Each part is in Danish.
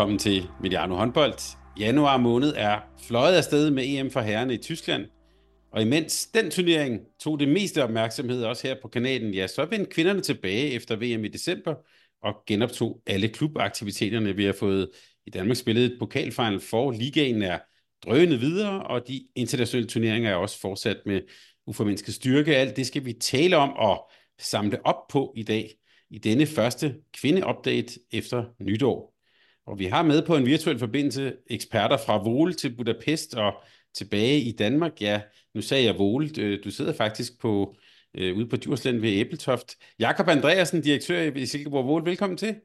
Velkommen til Mediano Håndbold. Januar måned er fløjet afsted med EM for herrerne i Tyskland. Og imens den turnering tog det meste opmærksomhed også her på kanalen, ja, så vendte kvinderne tilbage efter VM i december og genoptog alle klubaktiviteterne. Vi har fået i Danmark spillet et pokalfinal for. Ligaen er drønet videre, og de internationale turneringer er også fortsat med uformindsket styrke. Alt det skal vi tale om og samle op på i dag i denne første kvindeupdate efter nytår. Og vi har med på en virtuel forbindelse eksperter fra Vole til Budapest og tilbage i Danmark. Ja, nu sagde jeg Vole. Du sidder faktisk på, øh, ude på Djursland ved Æbletoft. Jakob Andreasen, direktør i Silkeborg Vole. Velkommen til.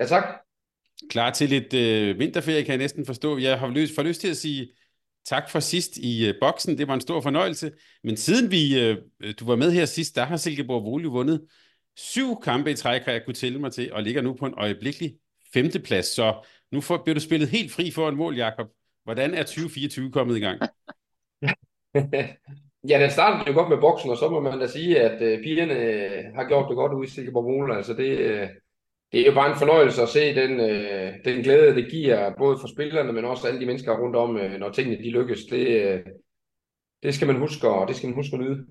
Ja, tak. Klar til lidt øh, vinterferie, kan jeg næsten forstå. Jeg har lyst, for lyst til at sige tak for sidst i øh, boksen. Det var en stor fornøjelse. Men siden vi, øh, du var med her sidst, der har Silkeborg Vole vundet syv kampe i træk, har jeg kunne tælle mig til, og ligger nu på en øjeblikkelig femteplads. Så nu får, bliver du spillet helt fri for en mål, Jakob. Hvordan er 2024 kommet i gang? ja, den startede jo godt med boksen, og så må man da sige, at øh, pigerne øh, har gjort det godt ude i Silkeborg Mole. Altså det, øh, det er jo bare en fornøjelse at se den, øh, den glæde, det giver både for spillerne, men også alle de mennesker rundt om, øh, når tingene de lykkes. Det, øh, det skal man huske, og det skal man huske at nyde.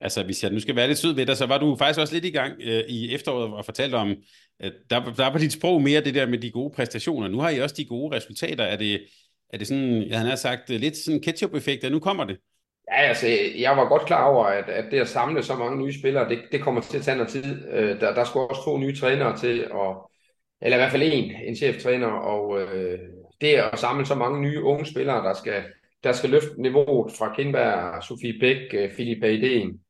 Altså, hvis jeg nu skal være lidt sød ved dig, så var du faktisk også lidt i gang øh, i efteråret og fortalte om, at der, der var på dit sprog mere det der med de gode præstationer. Nu har I også de gode resultater. Er det, er det sådan, jeg har sagt, øh, lidt sådan ketchup-effekt, at nu kommer det? Ja, altså, jeg var godt klar over, at, at det at samle så mange nye spillere, det, det kommer til at tage noget tid. Øh, der, der skulle også to nye trænere til, og, eller i hvert fald en, en cheftræner, og øh, det at samle så mange nye unge spillere, der skal, der skal løfte niveauet fra Kindberg, Sofie Bæk, øh, Philip Aiden,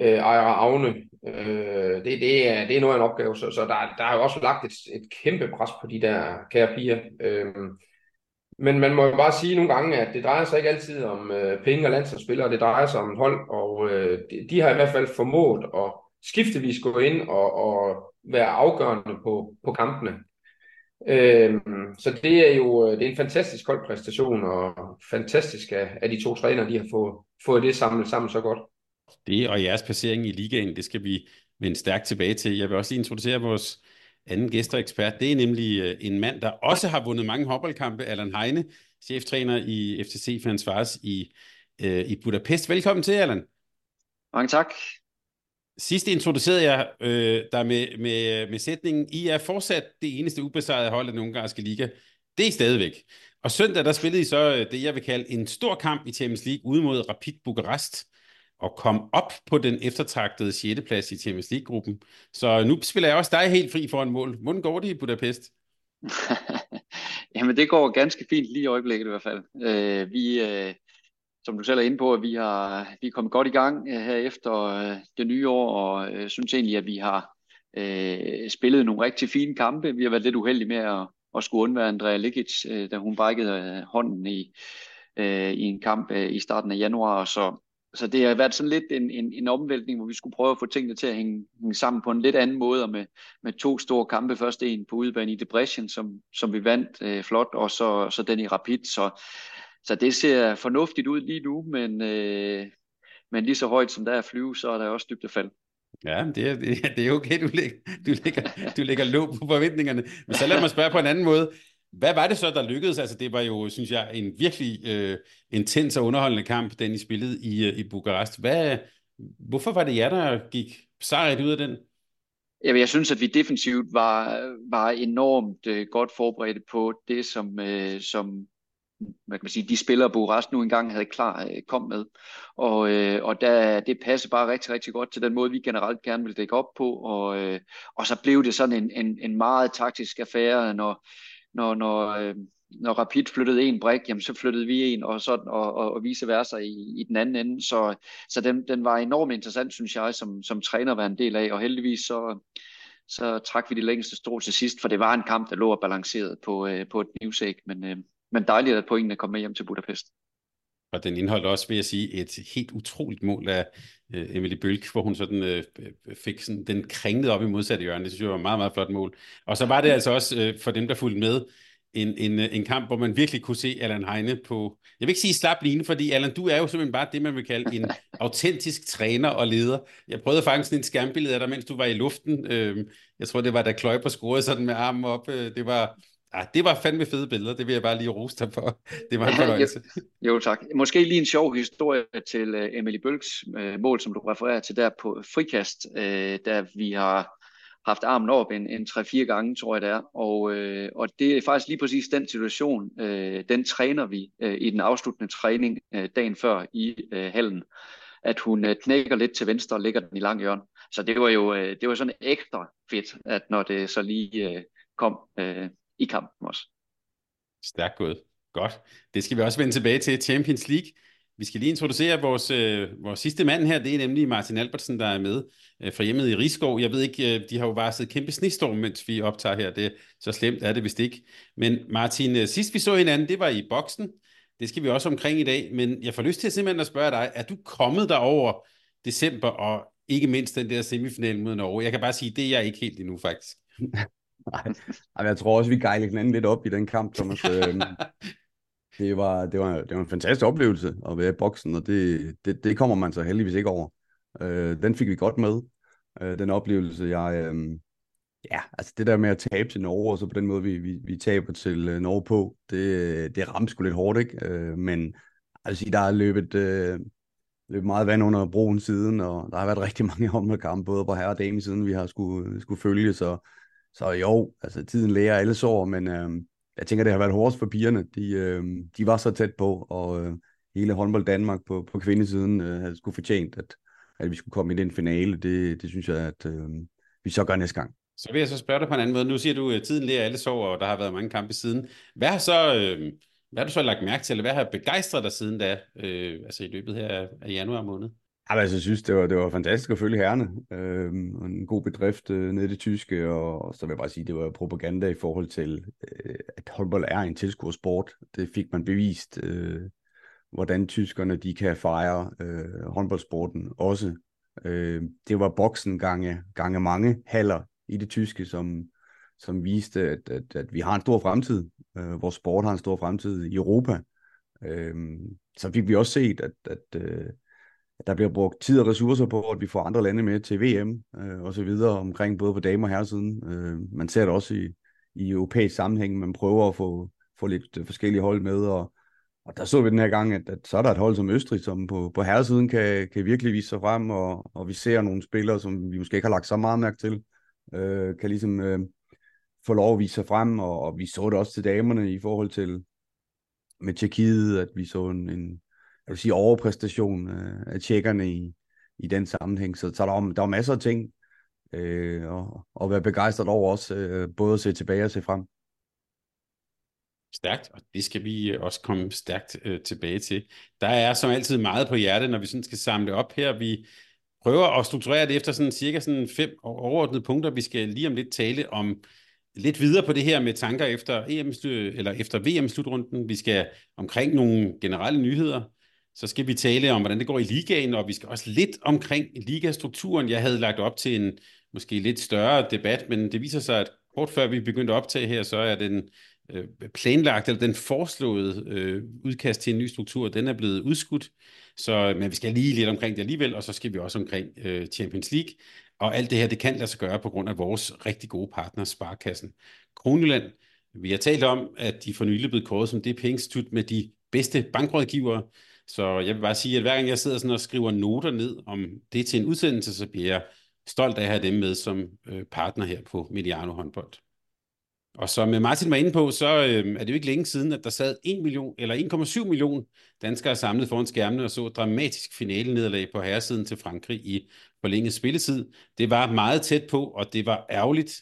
øh, Ejra Agne. Øh, det, det, er, det er noget af en opgave, så, så der, der er jo også lagt et, et kæmpe pres på de der kære piger. Øh, men man må jo bare sige nogle gange, at det drejer sig ikke altid om øh, penge og landsholdsspillere, det drejer sig om hold, og øh, de, de har i hvert fald formået at skiftevis gå ind og, og være afgørende på, på kampene. Øhm, så det er jo øh, det er en fantastisk holdpræstation, og fantastisk, at, at de to trænere de har fået, fået det samlet sammen så godt. Det og jeres placering i ligaen, det skal vi vende stærkt tilbage til. Jeg vil også lige introducere vores anden gæst og ekspert. Det er nemlig øh, en mand, der også har vundet mange håndboldkampe, Allan Heine, cheftræner i FTC Fansvars i, øh, i Budapest. Velkommen til, Allan. Mange tak. Sidst introducerede jeg øh, dig med, med, med sætningen, I er fortsat det eneste ubesejrede hold af den ungarske liga. Det er stadigvæk. Og søndag, der spillede I så øh, det, jeg vil kalde en stor kamp i Champions League ude mod Rapid Bukarest og komme op på den eftertragtede 6. plads i Champions League-gruppen. Så nu spiller jeg også dig helt fri for en mål. Hvordan går det i Budapest? Jamen det går ganske fint lige i øjeblikket i hvert fald. Øh, vi, øh, som du selv er inde på, at vi, har, vi er kommet godt i gang øh, her efter øh, det nye år, og øh, synes egentlig, at vi har øh, spillet nogle rigtig fine kampe. Vi har været lidt uheldige med at, at skulle undvære Andrea Ligic, øh, da hun brækkede øh, hånden i, øh, i en kamp øh, i starten af januar, så så det har været sådan lidt en, en, en omvæltning, hvor vi skulle prøve at få tingene til at hænge, hænge sammen på en lidt anden måde, og med, med to store kampe. Først en på udebane i Depression, som, som vi vandt øh, flot, og så, så den i Rapid. Så, så det ser fornuftigt ud lige nu, men, øh, men lige så højt som der er at flyve, så er der også dybt at falde. Ja, det er, det er okay, du lægger, du, lægger, du lægger låg på forventningerne. Men så lad mig spørge på en anden måde. Hvad var det så, der lykkedes? Altså, det var jo, synes jeg, en virkelig øh, intens og underholdende kamp, den I spillede i, øh, i Bukarest. Hvad, hvorfor var det jer, der gik sejret ud af den? Jamen, jeg synes, at vi defensivt var, var enormt øh, godt forberedt på det, som, øh, som hvad kan man sige, de spillere Bukarest nu engang havde klar øh, kom med. Og, øh, og der, det passede bare rigtig, rigtig godt til den måde, vi generelt gerne vil dække op på. Og, øh, og så blev det sådan en, en, en meget taktisk affære, når når, når, øh, når Rapid flyttede en brik, jamen så flyttede vi en, og, sådan, og, og, og vice versa i, i den anden ende. Så, så den, den var enormt interessant, synes jeg, som, som træner at være en del af, og heldigvis så, så trak vi de længste strå til sidst, for det var en kamp, der lå balanceret på, øh, på et newsæk. men, øh, men dejligt, at pointene kom med hjem til Budapest. Og den indeholdt også, vil jeg sige, et helt utroligt mål af uh, Emily Bølk, hvor hun sådan uh, fik sådan, den kringlede op i modsatte hjørne. Det synes jeg var et meget, meget flot mål. Og så var det altså også, uh, for dem, der fulgte med, en, en, en kamp, hvor man virkelig kunne se Allan Heine på, jeg vil ikke sige slap line, fordi Allan, du er jo simpelthen bare det, man vil kalde en autentisk træner og leder. Jeg prøvede faktisk en skærmbillede af dig, mens du var i luften. Jeg tror, det var da Kløjper scorede sådan med armen op. Det var, Ah, det var fandme fede billeder, det vil jeg bare lige rose dig for. Det var en fornøjelse. jo, jo, tak. Måske lige en sjov historie til uh, Emily Bølks uh, mål, som du refererer til der på frikast, uh, da vi har haft armen op en, en 3-4 gange, tror jeg det er. Og, uh, og det er faktisk lige præcis den situation, uh, den træner vi uh, i den afsluttende træning uh, dagen før i uh, hallen at hun uh, knækker lidt til venstre og lægger den i lang hjørne. Så det var jo uh, det var sådan ekstra fedt, at når det så lige uh, kom uh, i kampen også. Stærkt gået. Godt. Det skal vi også vende tilbage til Champions League. Vi skal lige introducere vores, øh, vores sidste mand her. Det er nemlig Martin Albertsen, der er med øh, fra hjemmet i Rigskov. Jeg ved ikke, øh, de har jo varslet kæmpe snestorm, mens vi optager her. Det, så slemt er det vist ikke. Men Martin, øh, sidst vi så hinanden, det var i boksen. Det skal vi også omkring i dag. Men jeg får lyst til simpelthen at spørge dig, er du kommet der over december, og ikke mindst den der semifinal mod Norge? Jeg kan bare sige, det er jeg ikke helt endnu, faktisk. Nej, jeg tror også, vi gejlede hinanden lidt op i den kamp, Thomas. Øhm, det, var, det, var, det var en fantastisk oplevelse at være i boksen, og det, det, det kommer man så heldigvis ikke over. Øh, den fik vi godt med, øh, den oplevelse. Jeg, øh, ja, altså det der med at tabe til Norge, og så på den måde, vi, vi, vi taber til øh, Norge på, det, det ramte sgu lidt hårdt, ikke? Øh, men altså, der er løbet, øh, løbet meget vand under broen siden, og der har været rigtig mange håndboldkampe, både på herre og dame siden, vi har skulle, skulle følge, så så jo, altså tiden lærer alle sår, men øh, jeg tænker, det har været hårdest for pigerne. De, øh, de var så tæt på, og øh, hele håndbold Danmark på, på kvindesiden øh, havde skulle fortjent, at, at vi skulle komme i den finale. Det, det synes jeg, at øh, vi så gør næste gang. Så vil jeg så spørge dig på en anden måde. Nu siger du, at tiden lærer alle sår, og der har været mange kampe siden. Hvad har så... Øh, hvad har du så lagt mærke til, eller hvad har begejstret dig siden da, øh, altså i løbet her af januar måned? Jamen, altså, jeg synes, det var, det var fantastisk at følge herrene. Øh, en god bedrift øh, nede i det tyske, og, og så vil jeg bare sige, det var propaganda i forhold til, øh, at håndbold er en tilskuersport. Det fik man bevist, øh, hvordan tyskerne de kan fejre øh, håndboldsporten også. Øh, det var boksen gange, gange mange haller i det tyske, som, som viste, at, at, at vi har en stor fremtid. Øh, vores sport har en stor fremtid i Europa. Øh, så fik vi også set, at, at øh, at der bliver brugt tid og ressourcer på, at vi får andre lande med til VM øh, og så videre omkring både på dame- og herresiden. Øh, man ser det også i, i europæisk sammenhæng, man prøver at få, få lidt forskellige hold med, og, og der så vi den her gang, at, at så er der et hold som Østrig, som på, på herresiden kan, kan virkelig vise sig frem, og, og vi ser nogle spillere, som vi måske ikke har lagt så meget mærke til, øh, kan ligesom øh, få lov at vise sig frem, og, og vi så det også til damerne i forhold til med Tjekkiet, at vi så en, en jeg vil sige, overpræstation øh, af tjekkerne i, i den sammenhæng. Så, så der, var, der var masser af ting øh, og, og være begejstret over også, øh, både at se tilbage og se frem. Stærkt, og det skal vi øh, også komme stærkt øh, tilbage til. Der er som altid meget på hjertet, når vi sådan skal samle op her. Vi prøver at strukturere det efter sådan cirka sådan fem overordnede punkter. Vi skal lige om lidt tale om lidt videre på det her med tanker efter EM eller efter VM slutrunden. Vi skal omkring nogle generelle nyheder. Så skal vi tale om, hvordan det går i ligaen, og vi skal også lidt omkring ligastrukturen. Jeg havde lagt op til en måske lidt større debat, men det viser sig, at kort før vi begyndte at optage her, så er den øh, planlagt, eller den foreslåede øh, udkast til en ny struktur, den er blevet udskudt. Så, men vi skal lige lidt omkring det alligevel, og så skal vi også omkring øh, Champions League. Og alt det her, det kan lade sig gøre på grund af vores rigtig gode partner, Sparkassen Kronjylland. Vi har talt om, at de for nylig blev kåret som det pengeinstitut med de bedste bankrådgivere. Så jeg vil bare sige, at hver gang jeg sidder sådan og skriver noter ned om det til en udsendelse, så bliver jeg stolt af at have dem med som øh, partner her på Mediano håndbold. Og som øh, Martin var inde på, så øh, er det jo ikke længe siden, at der sad 1 million, eller 1,7 million danskere samlet foran skærmene og så dramatisk finale nederlag på herresiden til Frankrig i forlænget spilletid. Det var meget tæt på, og det var ærgerligt.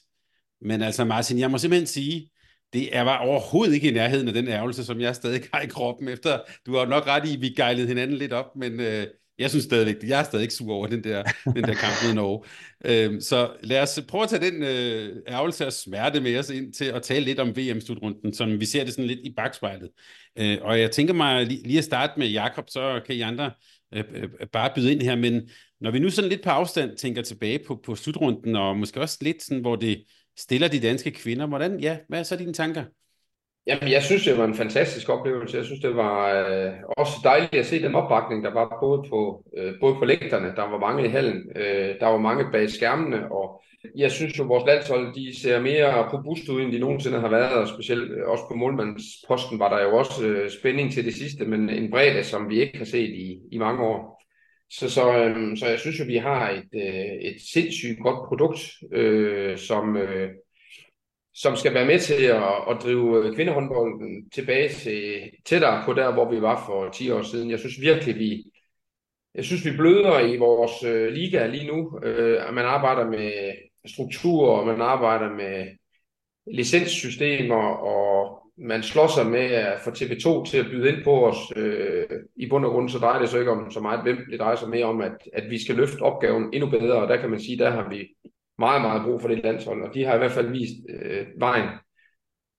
Men altså Martin, jeg må simpelthen sige, det er var overhovedet ikke i nærheden af den ærgelse, som jeg stadig har i kroppen efter. Du har nok ret i, at vi gejlede hinanden lidt op, men øh, jeg synes stadigvæk, jeg er stadig ikke sur over den der, den der kamp mod Norge. Øh, så lad os prøve at tage den øh, ærgelse og smerte med os ind til at tale lidt om VM-slutrunden, som vi ser det sådan lidt i bagspejlet. Øh, og jeg tænker mig lige, lige at starte med Jakob, så kan I andre øh, øh, bare byde ind her, men når vi nu sådan lidt på afstand tænker tilbage på, på slutrunden, og måske også lidt sådan, hvor det stiller de danske kvinder. Hvordan, ja, hvad er så dine tanker? Jamen, jeg synes, det var en fantastisk oplevelse. Jeg synes, det var øh, også dejligt at se den opbakning, der var både på, øh, både på lægterne, der var mange i hallen, øh, der var mange bag skærmene, og jeg synes jo, vores landshold, de ser mere robust ud, end de nogensinde har været, og specielt øh, også på målmandsposten var der jo også øh, spænding til det sidste, men en bredde, som vi ikke har set i, i mange år. Så, så, øhm, så jeg synes jo, vi har et, øh, et sindssygt godt produkt, øh, som, øh, som skal være med til at, at drive øh, kvindehåndbolden tilbage til tættere på der, hvor vi var for 10 år siden. Jeg synes virkelig, vi, jeg synes, vi bløder i vores øh, liga lige nu. Øh, man arbejder med strukturer, man arbejder med licenssystemer, og man slår sig med at få TV2 til at byde ind på os. Øh, I bund og grund så drejer det sig ikke om så meget hvem, det drejer sig mere om, at, at vi skal løfte opgaven endnu bedre, og der kan man sige, der har vi meget, meget brug for det landshold, og de har i hvert fald vist øh, vejen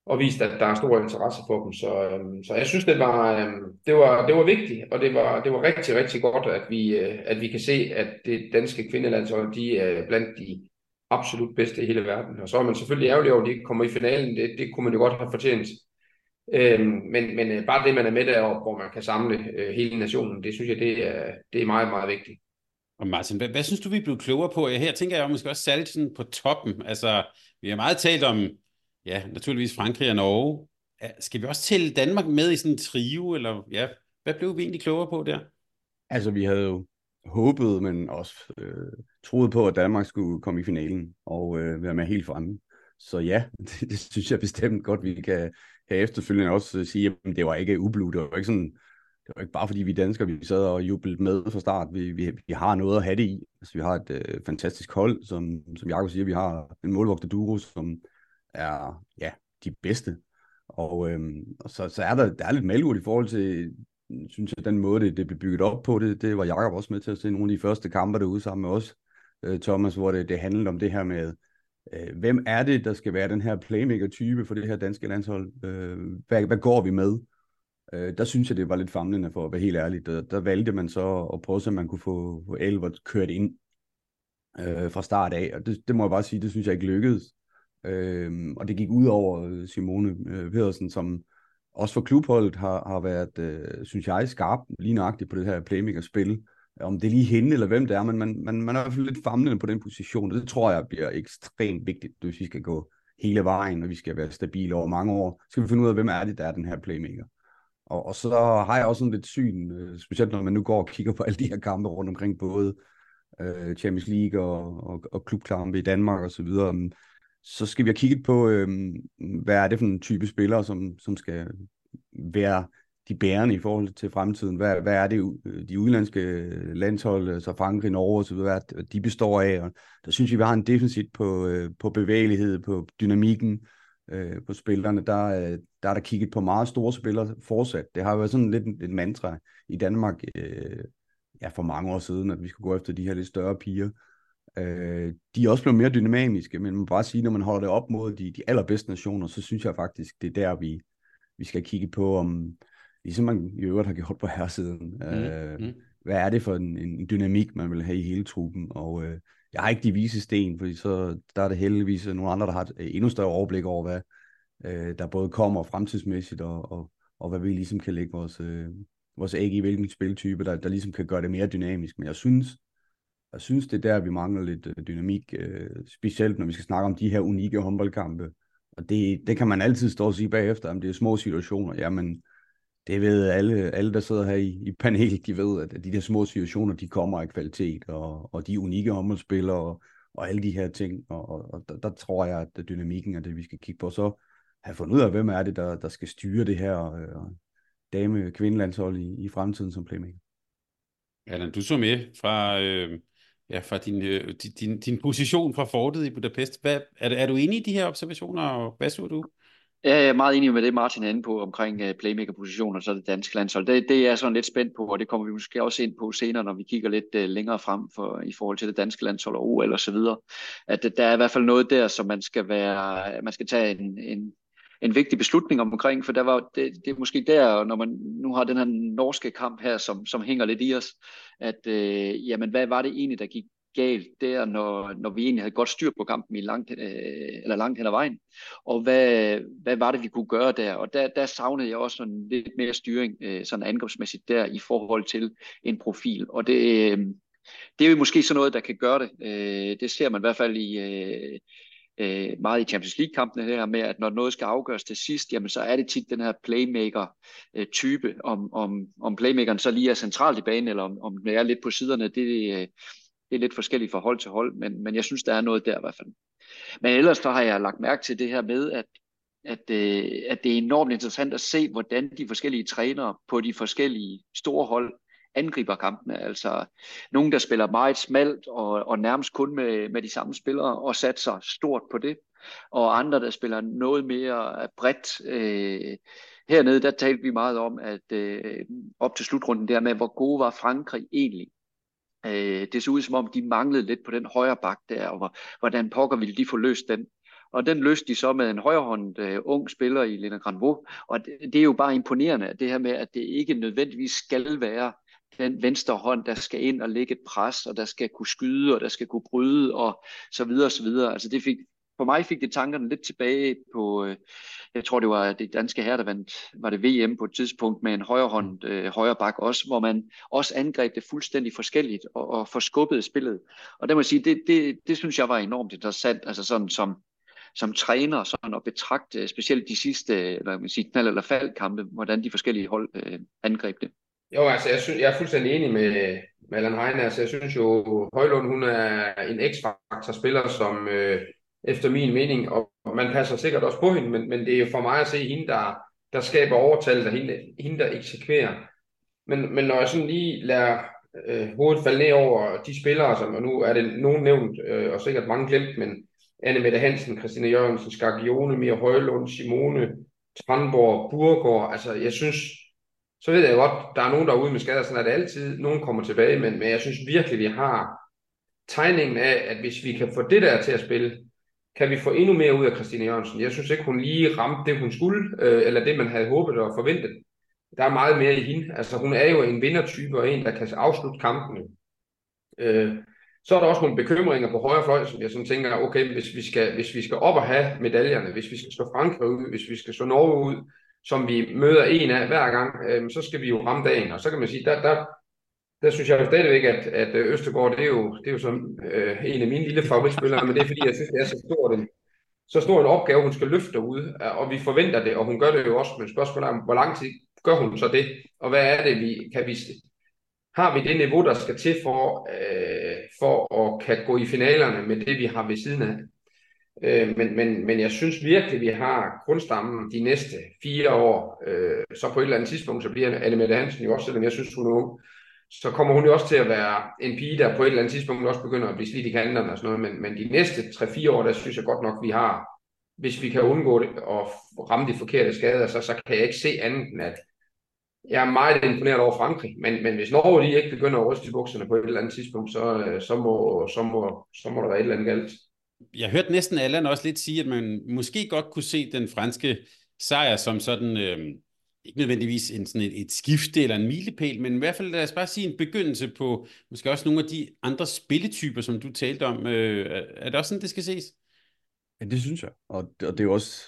og vist, at der er stor interesse for dem. Så, øh, så jeg synes, det var, øh, det, var, det var vigtigt, og det var, det var rigtig, rigtig godt, at vi, øh, at vi kan se, at det danske kvindelandshold, de er blandt de absolut bedste i hele verden. Og så er man selvfølgelig ærgerlig over, at de ikke kommer i finalen. Det, det kunne man jo godt have fortjent. Øhm, men men øh, bare det, man er med deroppe, hvor man kan samle øh, hele nationen, det synes jeg, det er, det er meget, meget vigtigt. Og Martin, hvad, hvad synes du, vi er blevet klogere på? Her tænker jeg måske også særligt sådan på toppen. Altså, vi har meget talt om, ja, naturligvis Frankrig og Norge. Skal vi også tælle Danmark med i sådan en trio, eller ja, hvad blev vi egentlig klogere på der? Altså, vi havde jo håbet, men også øh, troet på, at Danmark skulle komme i finalen og øh, være med helt fremme. Så ja, det, det synes jeg bestemt godt, vi kan, her efterfølgende også sige, at det var ikke ublu. Det var ikke sådan, det var ikke bare fordi vi danskere, vi sad og jublede med fra start. Vi, vi, vi har noget at have det i. Altså, vi har et øh, fantastisk hold, som, som Jacob siger, vi har en målvogter duo, som er ja, de bedste. Og, øhm, og så, så er der, der er lidt malurt i forhold til, synes jeg, den måde, det, det blev bygget op på, det, det var Jacob også med til at se nogle af de første kampe derude sammen med os, øh, Thomas, hvor det, det handlede om det her med, øh, hvem er det, der skal være den her playmaker-type for det her danske landshold? Øh, hvad, hvad går vi med? Øh, der synes jeg, det var lidt famlende, for at være helt ærlig. Der, der valgte man så at prøve, så man kunne få, Elvert kørt ind øh, fra start af, og det, det må jeg bare sige, det synes jeg ikke lykkedes. Øh, og det gik ud over øh, Simone øh, Pedersen, som også for klubholdet har, har været, øh, synes jeg, skarp lige nøjagtigt på det her playmaker-spil. Om det er lige hende eller hvem det er, men man, man, man er i hvert fald lidt famlende på den position, og det tror jeg bliver ekstremt vigtigt, hvis vi skal gå hele vejen, og vi skal være stabile over mange år. Så skal vi finde ud af, hvem er det, der er den her playmaker. Og, og så har jeg også sådan lidt syn, øh, specielt når man nu går og kigger på alle de her kampe rundt omkring, både øh, Champions League og, og, og klubkampe i Danmark og så videre, så skal vi have kigget på, øh, hvad er det for en type spillere, som, som skal være de bærende i forhold til fremtiden. Hvad, hvad er det, de udenlandske landshold, så Frankrig, Norge osv., hvad de består af. Og der synes vi, vi har en deficit på, øh, på bevægelighed, på dynamikken øh, på spillerne. Der, øh, der er der kigget på meget store spillere fortsat. Det har jo været sådan lidt et mantra i Danmark øh, ja, for mange år siden, at vi skulle gå efter de her lidt større piger. Øh, de er også blevet mere dynamiske, men man må bare sige, når man holder det op mod de, de allerbedste nationer, så synes jeg faktisk, det er der, vi, vi skal kigge på, om ligesom man i øvrigt har gjort på herresiden, mm. øh, mm. hvad er det for en, en dynamik, man vil have i hele truppen, og øh, jeg har ikke de vise sten, fordi så der er det heldigvis nogle andre, der har et endnu større overblik over, hvad øh, der både kommer fremtidsmæssigt, og, og, og hvad vi ligesom kan lægge vores, øh, vores æg i, hvilken spiltype, der, der ligesom kan gøre det mere dynamisk. Men jeg synes, jeg synes, det er der, vi mangler lidt øh, dynamik, øh, specielt når vi skal snakke om de her unikke håndboldkampe. Og det, det kan man altid stå og sige bagefter, om det er små situationer. Jamen, det ved alle, alle der sidder her i, i panelet, de ved, at de der små situationer, de kommer af kvalitet, og, og de unikke håndboldspillere, og, og alle de her ting. Og, og, og der, der tror jeg, at dynamikken er det, vi skal kigge på. Så have fundet ud af, hvem er det, der, der skal styre det her øh, dame-kvindelandshold i, i fremtiden som playmaker. Allan, du så med fra, øh, ja, fra din, øh, din, din position fra fortet i Budapest. Hvad, er, er du enig i de her observationer, og hvad så du? Jeg er meget enig med det, Martin er inde på omkring øh, playmaker-positioner og så det danske landshold. Det, det er jeg sådan lidt spændt på, og det kommer vi måske også ind på senere, når vi kigger lidt uh, længere frem for, i forhold til det danske landshold og OL og så videre. At der er i hvert fald noget der, som man skal være, man skal tage en, en, en vigtig beslutning omkring, for der var, det, det er måske der, når man nu har den her norske kamp her, som, som hænger lidt i os, at øh, jamen, hvad var det egentlig, der gik galt der, når, når vi egentlig havde godt styr på kampen i langt, øh, eller langt hen ad vejen. Og hvad, hvad var det, vi kunne gøre der? Og der, der savnede jeg også sådan lidt mere styring, øh, sådan angrebsmæssigt der, i forhold til en profil. Og det, øh, det er jo måske sådan noget, der kan gøre det. Øh, det ser man i hvert fald i, øh, øh, meget i Champions League-kampene her med, at når noget skal afgøres til sidst, jamen så er det tit den her playmaker-type, om, om, om playmakeren så lige er centralt i banen, eller om, om den er lidt på siderne, det, øh, det er lidt forskelligt fra hold til hold, men, men jeg synes, der er noget der i hvert fald. Men ellers så har jeg lagt mærke til det her med, at, at, øh, at det er enormt interessant at se, hvordan de forskellige trænere på de forskellige store hold angriber kampene. Altså nogen, der spiller meget smalt og, og nærmest kun med, med de samme spillere og satser stort på det. Og andre, der spiller noget mere bredt. Øh, hernede, der talte vi meget om, at øh, op til slutrunden der med, hvor gode var Frankrig egentlig. Øh, det så ud som om, de manglede lidt på den højre bak der, og hvordan pokker ville de få løst den. Og den løste de så med en højrehåndet øh, ung spiller i Lena Granvaux. Og det, det er jo bare imponerende, det her med, at det ikke nødvendigvis skal være den venstre hånd, der skal ind og lægge et pres, og der skal kunne skyde, og der skal kunne bryde, og så videre, og så videre. Altså det fik, for mig fik det tankerne lidt tilbage på, øh, jeg tror det var det danske her, der vandt, var det VM på et tidspunkt med en højrehånd øh, højre bak også, hvor man også angreb det fuldstændig forskelligt og, og forskubbede spillet. Og det må jeg sige, det, det, det synes jeg var enormt interessant, altså sådan som, som træner sådan at betragte specielt de sidste hvad man sige, knald- eller faldkampe, hvordan de forskellige hold øh, angreb det. Jo, altså jeg, synes, jeg er fuldstændig enig med, med Allan Heine. Altså jeg synes jo, Højlund hun er en x-faktor spiller, som øh, efter min mening, og man passer sikkert også på hende, men, men det er jo for mig at se hende, der, der skaber overtallet, og hende, hende der eksekverer. Men, men når jeg sådan lige lader øh, hovedet falde ned over de spillere, som, og nu er det nogen nævnt, øh, og sikkert mange glemt, men Anne Mette Hansen, Christina Jørgensen, Skagione, Mia Højlund, Simone, Tranborg, Burgård, altså jeg synes, så ved jeg godt, der er nogen derude med skader, sådan er det altid, nogen kommer tilbage, men, men jeg synes virkelig, vi har tegningen af, at hvis vi kan få det der til at spille, kan vi få endnu mere ud af Christine Jørgensen. Jeg synes ikke, hun lige ramte det, hun skulle, øh, eller det, man havde håbet og forventet. Der er meget mere i hende. Altså, hun er jo en vindertype og en, der kan afslutte kampene. Øh, så er der også nogle bekymringer på højre fløj, som jeg sådan tænker, okay, hvis vi, skal, hvis vi skal op og have medaljerne, hvis vi skal slå Frankrig ud, hvis vi skal slå Norge ud, som vi møder en af hver gang, øh, så skal vi jo ramme dagen. Og så kan man sige, der, der, der synes jeg jo stadigvæk, at, at øh, Østergaard, det er jo, det er jo som øh, en af mine lille favoritspillere, men det er fordi, jeg synes, det er så stor en, så stor en opgave, hun skal løfte derude, øh, og vi forventer det, og hun gør det jo også, men spørgsmålet er, hvor lang tid gør hun så det, og hvad er det, vi kan vise har vi det niveau, der skal til for, øh, for at kan gå i finalerne med det, vi har ved siden af. Øh, men, men, men jeg synes virkelig, vi har grundstammen de næste fire år. Øh, så på et eller andet tidspunkt, så bliver Anne Mette Hansen jo også, selvom jeg synes, hun er ung, så kommer hun jo også til at være en pige, der på et eller andet tidspunkt også begynder at blive slidt i kanterne og sådan noget. Men, men de næste 3-4 år, der synes jeg godt nok, vi har, hvis vi kan undgå det og ramme de forkerte skader, så, så kan jeg ikke se andet end, at jeg er meget imponeret over Frankrig, men, men hvis Norge lige ikke begynder at ryste i bukserne på et eller andet tidspunkt, så, øh, så, må, så, må, så må der være et eller andet galt jeg hørte næsten Allan også lidt sige, at man måske godt kunne se den franske sejr som sådan, øh, ikke nødvendigvis en, sådan et, et skifte eller en milepæl, men i hvert fald lad os bare sige en begyndelse på måske også nogle af de andre spilletyper, som du talte om. Øh, er det også sådan, det skal ses? Ja, det synes jeg. Og, og det er også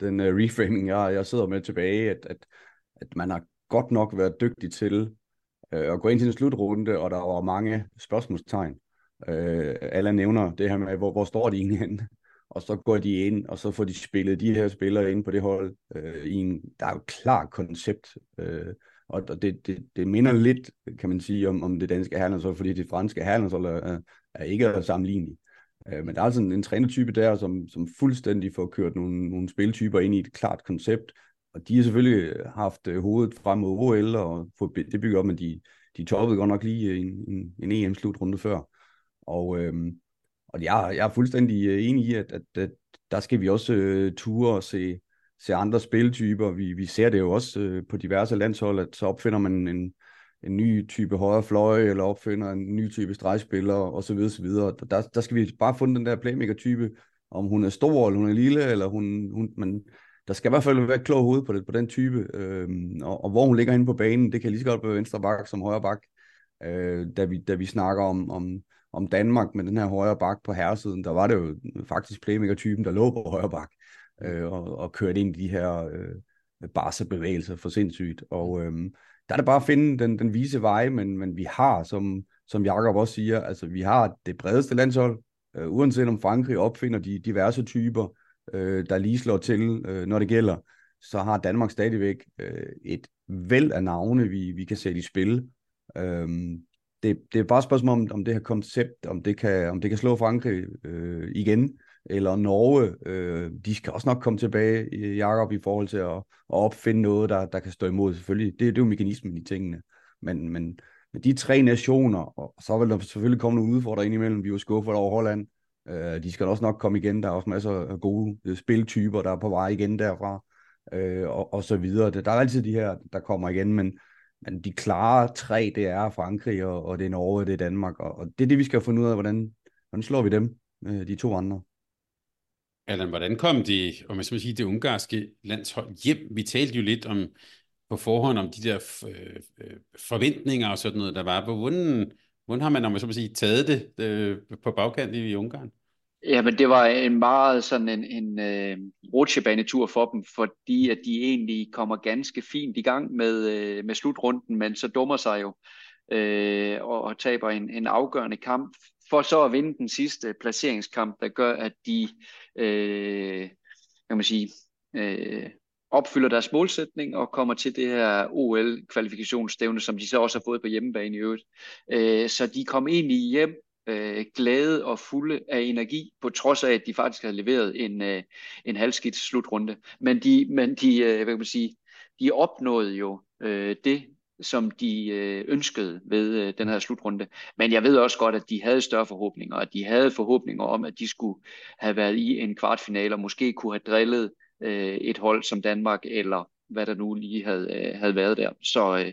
den uh, reframing, jeg, jeg sidder med tilbage, at, at, at man har godt nok været dygtig til uh, at gå ind til en slutrunde, og der var mange spørgsmålstegn. Øh, alle nævner det her med, hvor, hvor står de egentlig henne? Og så går de ind, og så får de spillet de her spillere ind på det hold øh, i en, der er jo et klart koncept. Øh, og det, det, det minder lidt, kan man sige, om, om det danske herlandshold, fordi det franske herlandshold er, er ikke sammenligneligt. Øh, men der er altså en, trænertype der, som, som fuldstændig får kørt nogle, nogle spiltyper ind i et klart koncept. Og de har selvfølgelig haft øh, hovedet frem mod OL, og det bygger op, men de, de toppede godt nok lige en, en, en EM-slutrunde før. Og, øh, og jeg, jeg er fuldstændig øh, enig i, at, at, at der skal vi også øh, ture og se, se andre spiltyper. Vi, vi ser det jo også øh, på diverse landshold, at så opfinder man en, en ny type højre fløj, eller opfinder en ny type stregspiller, og så videre, så videre. Der, der skal vi bare finde den der playmaker-type, om hun er stor, eller hun er lille, eller hun, hun men der skal i hvert fald være et klog hoved på, det, på den type, øhm, og, og, hvor hun ligger inde på banen, det kan lige så godt være venstre bak som højre bak, øh, da, vi, da vi snakker om, om, om Danmark med den her højre bak på herresiden, der var det jo faktisk playmaker-typen, der lå på højre bak, øh, og, og kørte ind i de her øh, barse-bevægelser for sindssygt, og øh, der er det bare at finde den, den vise vej, men, men vi har, som, som Jakob også siger, altså vi har det bredeste landshold, øh, uanset om Frankrig opfinder de diverse typer, øh, der lige slår til, øh, når det gælder, så har Danmark stadigvæk øh, et væld af navne, vi, vi kan sætte i spil. Øh, det, det er bare et spørgsmål om, om det her koncept, om det kan, om det kan slå Frankrig øh, igen, eller Norge, øh, de skal også nok komme tilbage, Jakob, i forhold til at, at opfinde noget, der, der kan stå imod. Selvfølgelig, det, det er jo mekanismen i tingene. Men, men men de tre nationer, og så vil der selvfølgelig komme nogle udfordringer imellem. Vi var skuffet over Holland. Øh, de skal også nok komme igen. Der er også masser af gode øh, spiltyper, der er på vej igen derfra. Øh, og, og så videre. Der er altid de her, der kommer igen, men, men de klare tre, det er Frankrig, og, og det er Norge, og det er Danmark. Og, og det er det, vi skal finde ud af, hvordan, hvordan slår vi dem, øh, de to andre. Allan, hvordan kom de, om man skal sige, det ungarske landshold hjem? Vi talte jo lidt om på forhånd om de der øh, øh, forventninger og sådan noget, der var. Hvordan, hvordan har man, om man så må sige, taget det øh, på bagkant i, i Ungarn? Ja, men det var en meget sådan en, en øh, rutsjebanetur for dem, fordi at de egentlig kommer ganske fint i gang med, øh, med slutrunden, men så dummer sig jo øh, og, og taber en, en afgørende kamp, for så at vinde den sidste placeringskamp, der gør, at de øh, kan man sige, øh, opfylder deres målsætning og kommer til det her OL-kvalifikationsstævne, som de så også har fået på hjemmebane i øvrigt. Øh, så de kom egentlig hjem øh, glade og fulde af energi, på trods af, at de faktisk har leveret en, øh, en halvskidt slutrunde. Men de, men de, øh, hvad kan man sige, de opnåede jo øh, det, som de øh, ønskede ved øh, den her slutrunde. Men jeg ved også godt, at de havde større forhåbninger, og de havde forhåbninger om, at de skulle have været i en kvartfinale, og måske kunne have drillet øh, et hold som Danmark, eller hvad der nu lige havde, øh, havde været der. Så, øh,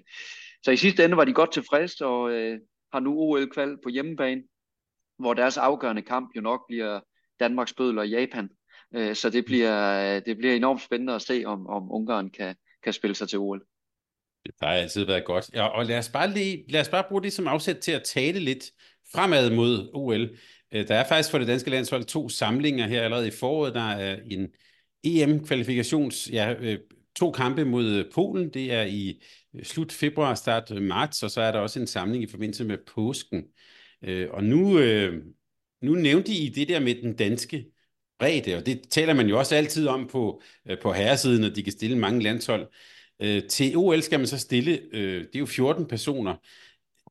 så i sidste ende var de godt tilfredse, og øh, har nu OL-kval på hjemmebane, hvor deres afgørende kamp jo nok bliver Danmarks bødler i Japan. Øh, så det bliver, det bliver enormt spændende at se, om, om Ungarn kan, kan spille sig til OL. Det har altid været godt. Ja, og lad os, bare lige, lad os bare bruge det som afsæt til at tale lidt fremad mod OL. Øh, der er faktisk for det danske landshold to samlinger her allerede i foråret. Der er en EM-kvalifikations, ja, øh, to kampe mod Polen. Det er i slut februar, start marts, og så er der også en samling i forbindelse med påsken. Øh, og nu, øh, nu nævnte I det der med den danske bredde, og det taler man jo også altid om på, øh, på herresiden, at de kan stille mange landshold. Øh, til OL skal man så stille, øh, det er jo 14 personer.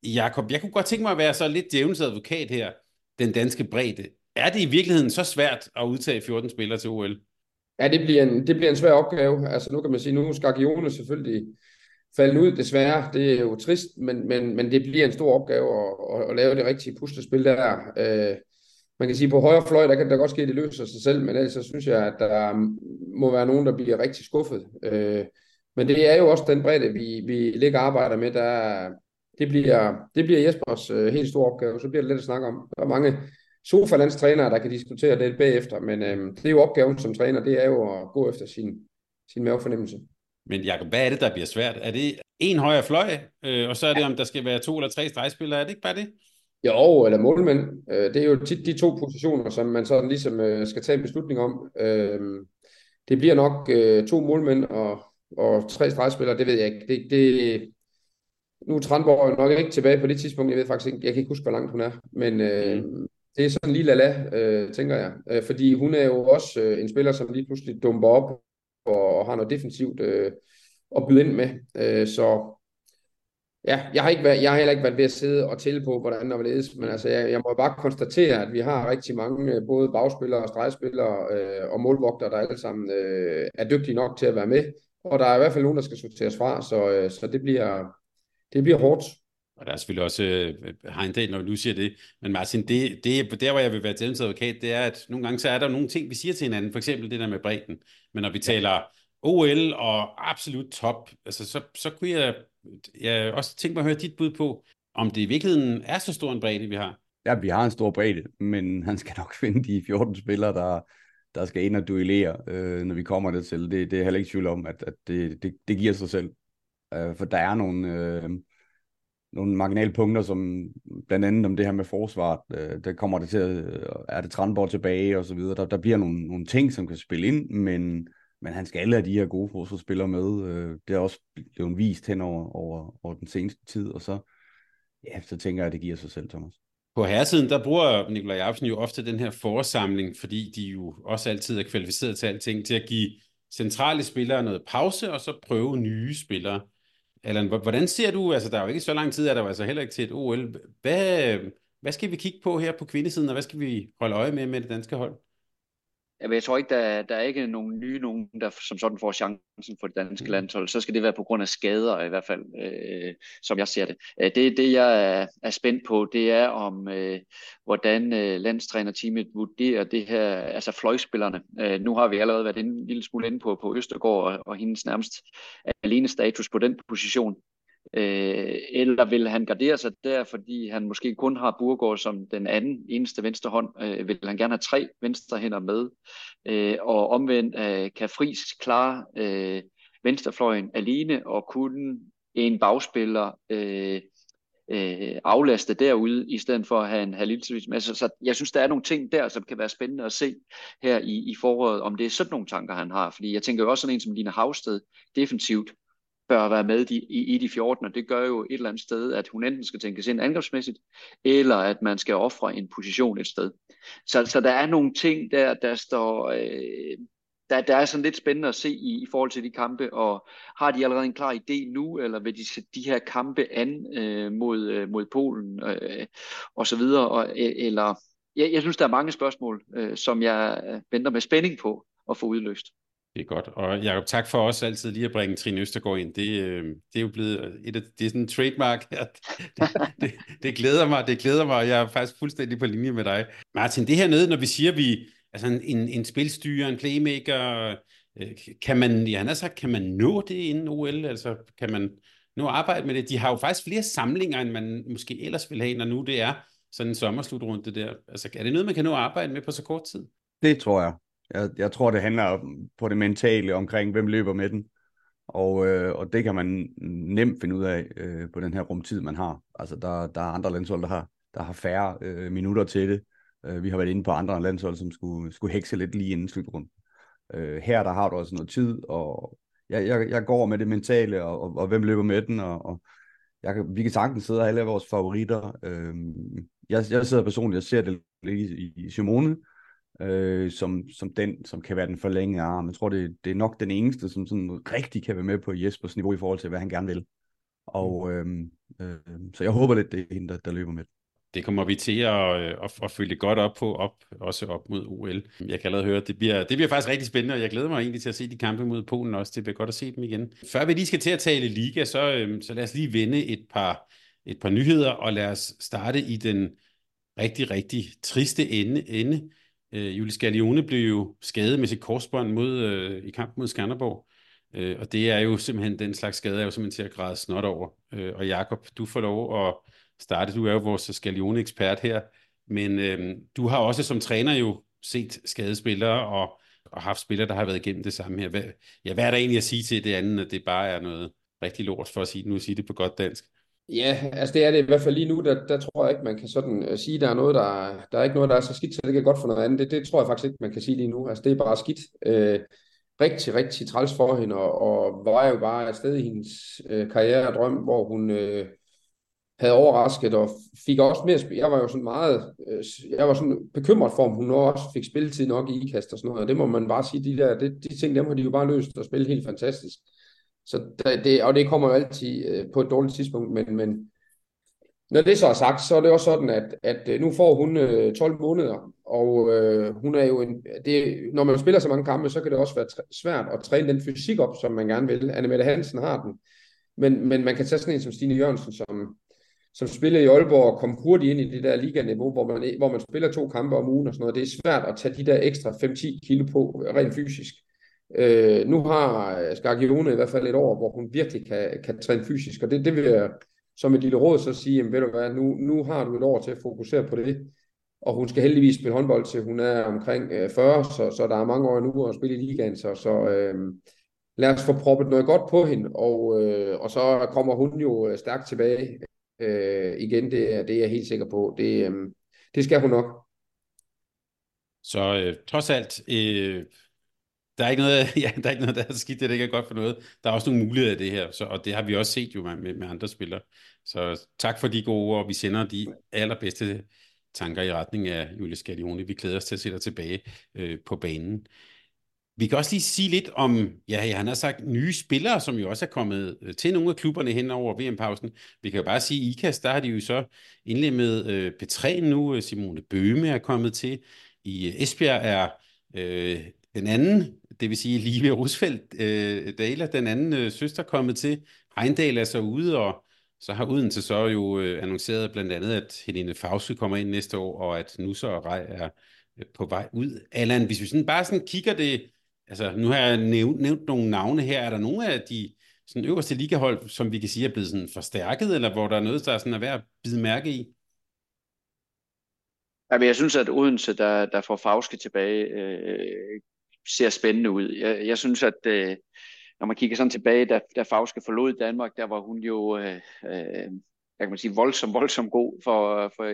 Jakob, jeg kunne godt tænke mig at være så lidt djævnens advokat her, den danske bredde. Er det i virkeligheden så svært at udtage 14 spillere til OL? Ja, det bliver en, det bliver en svær opgave. Altså nu kan man sige, nu skal Gione selvfølgelig falde ud, desværre. Det er jo trist, men, men, men det bliver en stor opgave at, at, at lave det rigtige puslespil der. Øh, man kan sige, på højre fløj, der kan det godt ske, at det løser sig selv, men ellers så synes jeg, at der må være nogen, der bliver rigtig skuffet. Øh, men det er jo også den bredde, vi, vi ligger og arbejder med. Der, det, bliver, det bliver Jespers øh, helt store opgave, så bliver det let at snakke om. Der er mange sofalandstrænere, der kan diskutere det bagefter, men øh, det er jo opgaven som træner, det er jo at gå efter sin, sin mavefornemmelse. Men Jacob, hvad er det, der bliver svært? Er det en højre fløj, øh, og så er det, om der skal være to eller tre stregspillere? Er det ikke bare det? Jo, eller målmænd. Øh, det er jo tit de to positioner, som man sådan ligesom øh, skal tage en beslutning om. Øh, det bliver nok øh, to målmænd og og tre stregspillere, det ved jeg ikke. Det, det, nu er Trandborg nok ikke tilbage på det tidspunkt. Jeg ved faktisk ikke, jeg kan ikke huske, hvor langt hun er. Men øh, mm. det er sådan lige lala, øh, tænker jeg. Øh, fordi hun er jo også øh, en spiller, som lige pludselig dumper op og, og har noget defensivt øh, at byde ind med. Øh, så ja, jeg har, ikke været, jeg har heller ikke været ved at sidde og tælle på, hvordan der ledes, men altså, jeg, jeg må bare konstatere, at vi har rigtig mange, øh, både bagspillere og stregspillere øh, og målvogter, der alle sammen øh, er dygtige nok til at være med og der er i hvert fald nogen, der skal sorteres fra, så, øh, så det, bliver, det bliver hårdt. Og der er selvfølgelig også øh, Heindal, når du siger det. Men Martin, det, det, der hvor jeg vil være til advokat, det er, at nogle gange så er der nogle ting, vi siger til hinanden. For eksempel det der med bredden. Men når vi taler OL og absolut top, altså så, så kunne jeg, jeg også tænke mig at høre dit bud på, om det i virkeligheden er så stor en bredde, vi har. Ja, vi har en stor bredde, men han skal nok finde de 14 spillere, der, der skal ind og duellere, øh, når vi kommer det til. Det, det er heller ikke tvivl om, at, at det, det, det giver sig selv. Øh, for der er nogle, øh, nogle marginale punkter, som blandt andet om det her med forsvaret, øh, der kommer det til at, øh, er det Tranborg tilbage og så videre. Der, der bliver nogle, nogle ting, som kan spille ind, men, men han skal alle have de her gode forsvarsspillere med. Øh, det er også blevet vist hen over, over, over den seneste tid, og så, ja, så tænker jeg, at det giver sig selv, Thomas. På herresiden, der bruger Nikolaj Jacobsen jo ofte den her forsamling, fordi de jo også altid er kvalificeret til alting, til at give centrale spillere noget pause, og så prøve nye spillere. Allan, hvordan ser du, altså der er jo ikke så lang tid, er der jo altså heller ikke til et OL. Hvad, hvad skal vi kigge på her på kvindesiden, og hvad skal vi holde øje med med det danske hold? Jamen, jeg tror ikke, der, der er ikke nogen nye nogen, der som sådan får chancen for det danske mm. landshold. Så skal det være på grund af skader i hvert fald, øh, som jeg ser det. Øh, det, det jeg er, er spændt på, det er om, øh, hvordan øh, landstrænerteamet vurderer det her, altså fløjspillerne. Øh, nu har vi allerede været en lille smule inde på, på Østergaard og, og hendes nærmest alene status på den position. Øh, eller vil han gardere sig der, fordi han måske kun har Burgård som den anden eneste venstre hånd? Øh, vil han gerne have tre venstre hænder med? Øh, og omvendt øh, kan Friis klare øh, venstrefløjen alene og kunne en bagspiller øh, øh, aflaste derude, i stedet for at have en halvlitvis med. Så, så jeg synes, der er nogle ting der, som kan være spændende at se her i, i foråret, om det er sådan nogle tanker, han har. Fordi jeg tænker jo også sådan en som Line Havsted, defensivt, bør være med i, i, i de 14, og det gør jo et eller andet sted, at hun enten skal tænkes ind angrebsmæssigt, eller at man skal ofre en position et sted. Så, så der er nogle ting der, der står... Øh, der, der er sådan lidt spændende at se i, i forhold til de kampe, og har de allerede en klar idé nu, eller vil de sætte de her kampe an øh, mod, øh, mod Polen øh, og så videre, og, øh, eller jeg, jeg synes, der er mange spørgsmål, øh, som jeg øh, venter med spænding på at få udløst. Det er godt. Og Jacob, tak for også altid lige at bringe Trine Østergaard ind. Det, øh, det er jo blevet øh, et af, det er sådan en trademark her. Det, det, det, glæder mig, det glæder mig, jeg er faktisk fuldstændig på linje med dig. Martin, det her nede, når vi siger, vi altså en, en, spilstyrer, en playmaker, øh, kan man, ja, han har sagt, kan man nå det inden OL? Altså, kan man nå arbejde med det? De har jo faktisk flere samlinger, end man måske ellers vil have, når nu det er sådan en sommerslutrunde der. Altså, er det noget, man kan nå at arbejde med på så kort tid? Det tror jeg. Jeg, jeg tror, det handler på det mentale omkring, hvem løber med den. Og, øh, og det kan man nemt finde ud af øh, på den her rumtid, man har. Altså, der, der er andre landshold, der har, der har færre øh, minutter til det. Øh, vi har været inde på andre landshold, som skulle, skulle hekse lidt lige inden slutrunden. Øh, her der har du også noget tid, og jeg, jeg, jeg går med det mentale, og, og, og hvem løber med den, og, og jeg, vi kan sagtens sidde og have alle vores favoritter. Øh, jeg, jeg sidder personligt og ser det lige i, i Simone, øh, som, som den, som kan være den forlængede arm. Jeg tror, det, det er nok den eneste, som sådan rigtig kan være med på Jespers niveau i forhold til, hvad han gerne vil. Og øh, øh, så jeg håber lidt, det er hende, der, der løber med. Det kommer vi til at, øh, at, at følge godt op på, op, også op mod OL. Jeg kan allerede høre, det bliver, det bliver faktisk rigtig spændende, og jeg glæder mig egentlig til at se de kampe mod Polen også. Det bliver godt at se dem igen. Før vi lige skal til at tale liga, så, øh, så lad os lige vende et par, et par nyheder, og lad os starte i den rigtig, rigtig triste ende. ende Øh, Julie Scalione blev jo skadet med sit korsbånd mod, øh, i kamp mod Skanderborg. Øh, og det er jo simpelthen, den slags skade er jo simpelthen til at græde snot over. Øh, og Jakob, du får lov at starte. Du er jo vores Scalione-ekspert her. Men øh, du har også som træner jo set skadespillere og, og haft spillere, der har været igennem det samme her. Hvad, ja, hvad er der egentlig at sige til det andet, at det bare er noget rigtig lort for at sige, nu at sige det på godt dansk? Ja, altså det er det i hvert fald lige nu, der, der tror jeg ikke, man kan sådan øh, sige, der er noget, der, der er ikke noget, der er så skidt, så det kan godt for noget andet. Det, det tror jeg faktisk ikke, man kan sige lige nu. Altså det er bare skidt. Øh, rigtig, rigtig træls for hende, og, og var jo bare et sted i hendes øh, karriere og drøm, hvor hun øh, havde overrasket og fik også mere spil. Jeg var jo sådan meget, øh, jeg var sådan bekymret for, om hun også fik spilletid nok i ikast og sådan noget, og det må man bare sige, de der, det, de ting, dem har de jo bare løst og spillet helt fantastisk. Så det, og det kommer jo altid øh, på et dårligt tidspunkt, men, men når det så er sagt, så er det også sådan, at, at øh, nu får hun øh, 12 måneder, og øh, hun er jo en, det, når man spiller så mange kampe, så kan det også være svært at træne den fysik op, som man gerne vil. Anne Mette Hansen har den, men, men man kan tage sådan en som Stine Jørgensen, som, som spillede i Aalborg og kom hurtigt ind i det der liganiveau, hvor man, hvor man spiller to kampe om ugen og sådan noget. Det er svært at tage de der ekstra 5-10 kilo på øh, rent fysisk. Øh, nu har Skargione i hvert fald et år, hvor hun virkelig kan, kan træne fysisk, og det, det vil jeg som et lille råd så sige, jamen ved du hvad, nu, nu har du et år til at fokusere på det, og hun skal heldigvis spille håndbold til hun er omkring øh, 40, så, så der er mange år nu at spille i ligaen, så, så øh, lad os få proppet noget godt på hende, og, øh, og så kommer hun jo øh, stærkt tilbage øh, igen, det er, det er jeg helt sikker på. Det, øh, det skal hun nok. Så øh, trods alt, øh, der er ikke noget, ja, der er ikke noget, der er skidt, det er ikke godt for noget. Der er også nogle muligheder i det her, så, og det har vi også set jo med, med andre spillere. Så tak for de gode ord, og vi sender de allerbedste tanker i retning af Julie Scalioni. Vi glæder os til at se dig tilbage øh, på banen. Vi kan også lige sige lidt om, ja, han har sagt nye spillere, som jo også er kommet øh, til nogle af klubberne hen over VM-pausen. Vi kan jo bare sige, at IKAS, der har de jo så indlemmet øh, P3 nu. Simone Bøhme er kommet til. I Esbjerg er øh, den anden, det vil sige Live Rusfeldt øh, Dala, den anden øh, søster kommet til. Heindal er så ude, og så har Udense så jo øh, annonceret blandt andet, at Helene Fauske kommer ind næste år, og at Nusser og Rej er øh, på vej ud. Allan, hvis vi sådan bare sådan kigger det, altså nu har jeg nævnt, nævnt nogle navne her, er der nogle af de sådan øverste ligahold, som vi kan sige er blevet sådan forstærket, eller hvor der er noget, der er, sådan er værd at bide mærke i? Jamen, jeg synes, at Odense, der, der får Fauske tilbage, øh, ser spændende ud. Jeg, jeg synes, at øh, når man kigger sådan tilbage, da, da Fauske forlod Danmark, der var hun jo, øh, øh, jeg kan man sige, voldsom, voldsom god for, for,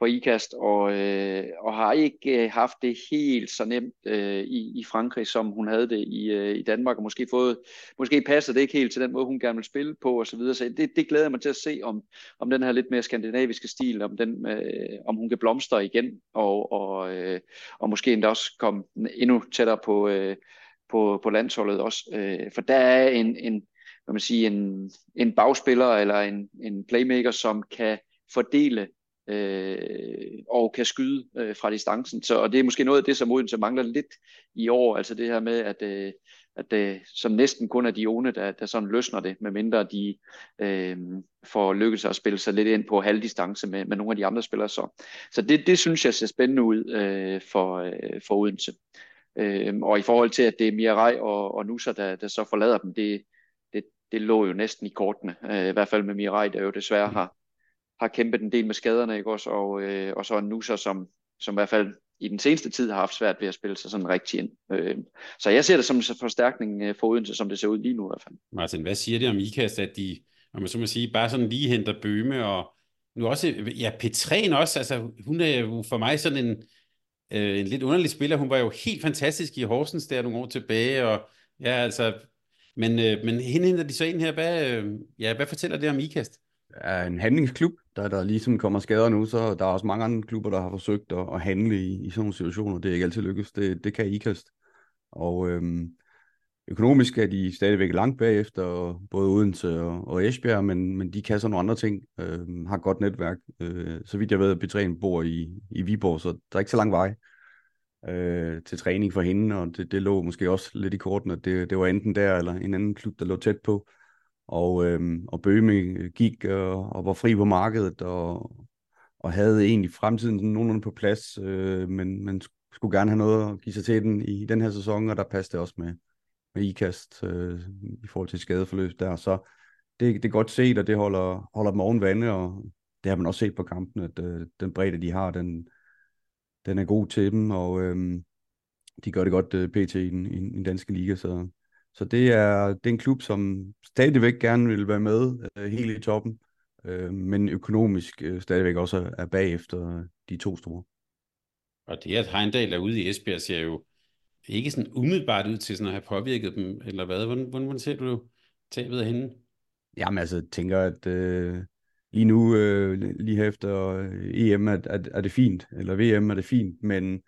på IKAST, og, øh, og har ikke øh, haft det helt så nemt øh, i, i Frankrig, som hun havde det i, øh, i Danmark, og måske fået, måske passer det ikke helt til den måde, hun gerne vil spille på, og så videre. Så det, det glæder jeg mig til at se, om, om den her lidt mere skandinaviske stil, om, den, øh, om hun kan blomstre igen, og, og, øh, og måske endda også komme endnu tættere på, øh, på, på landsholdet også. Øh, for der er en, en, hvad man sige, en, en bagspiller eller en, en playmaker, som kan fordele øh, og kan skyde øh, fra distancen. Så, og det er måske noget af det, som Odense mangler lidt i år, altså det her med, at, øh, at det som næsten kun er de onde, der, der sådan løsner det, medmindre de øh, får lykkes at spille sig lidt ind på halvdistance med, med nogle af de andre spillere. Så, så det, det synes jeg ser spændende ud øh, for, øh, for Odense. Øh, og i forhold til, at det er Mirai og, og Nusser, der, der så forlader dem, det, det, det lå jo næsten i kortene. Øh, I hvert fald med Mirai, der jo desværre har, har kæmpet en del med skaderne, ikke også? Og, øh, og så en Nusa, som, som i hvert fald i den seneste tid har haft svært ved at spille sig sådan rigtig ind. Øh, så jeg ser det som en forstærkning øh, for Odense, som det ser ud lige nu i hvert fald. Martin, hvad siger det om IKAST, at de, om man så må sige, bare sådan lige henter Bøme, og nu også, ja, Petræn også, altså hun er jo for mig sådan en, øh, en lidt underlig spiller. Hun var jo helt fantastisk i Horsens der nogle år tilbage, og ja, altså, men, øh, men hende henter de så ind her. Hvad, øh, ja, hvad fortæller det om IKAST? er en handlingsklub, der der ligesom kommer skader nu, så der er også mange andre klubber, der har forsøgt at, at handle i, i sådan nogle situationer. Det er ikke altid lykkes. Det, det kan IKAST. Og øhm, økonomisk er de stadigvæk langt bagefter, både Odense og, og Esbjerg, men, men de kan så nogle andre ting. Øhm, har godt netværk. Øh, så vidt jeg ved, at Petræn bor i, i Viborg, så der er ikke så lang vej øh, til træning for hende, og det, det lå måske også lidt i korten, at det, det var enten der eller en anden klub, der lå tæt på og, øhm, og Bøme øh, gik og, og var fri på markedet og, og havde egentlig fremtiden sådan nogenlunde på plads, øh, men, men skulle gerne have noget at give sig til den i den her sæson, og der passede det også med, med ikast øh, i forhold til skadeforløb der. Så det, det er godt set, og det holder, holder dem oven vande, og det har man også set på kampen, at øh, den bredde, de har, den, den er god til dem, og øh, de gør det godt øh, pt. i den, i den danske liga, så så det er, det er en klub, som stadigvæk gerne vil være med øh, helt i toppen, øh, men økonomisk øh, stadigvæk også er bagefter de to store. Og det, at Heindal er ude i Esbjerg, ser jo ikke sådan umiddelbart ud til sådan at have påvirket dem, eller hvad? Hvordan, hvordan, ser du tabet af hende? Jamen altså, jeg tænker, at øh, lige nu, øh, lige efter EM, er, er, er det fint, eller VM er det fint, men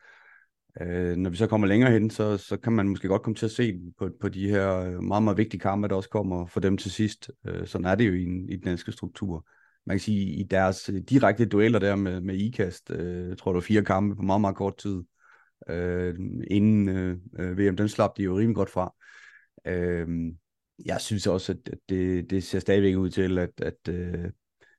Øh, når vi så kommer længere hen, så, så kan man måske godt komme til at se på, på de her øh, meget, meget vigtige kampe, der også kommer for dem til sidst. Øh, sådan er det jo i, i den danske struktur. Man kan sige, i deres øh, direkte dueller der med, med IKAST, øh, tror du fire kampe på meget, meget kort tid, øh, inden øh, øh VM, den slap de jo rimelig godt fra. Øh, jeg synes også, at, at det, det ser stadigvæk ud til, at, at øh,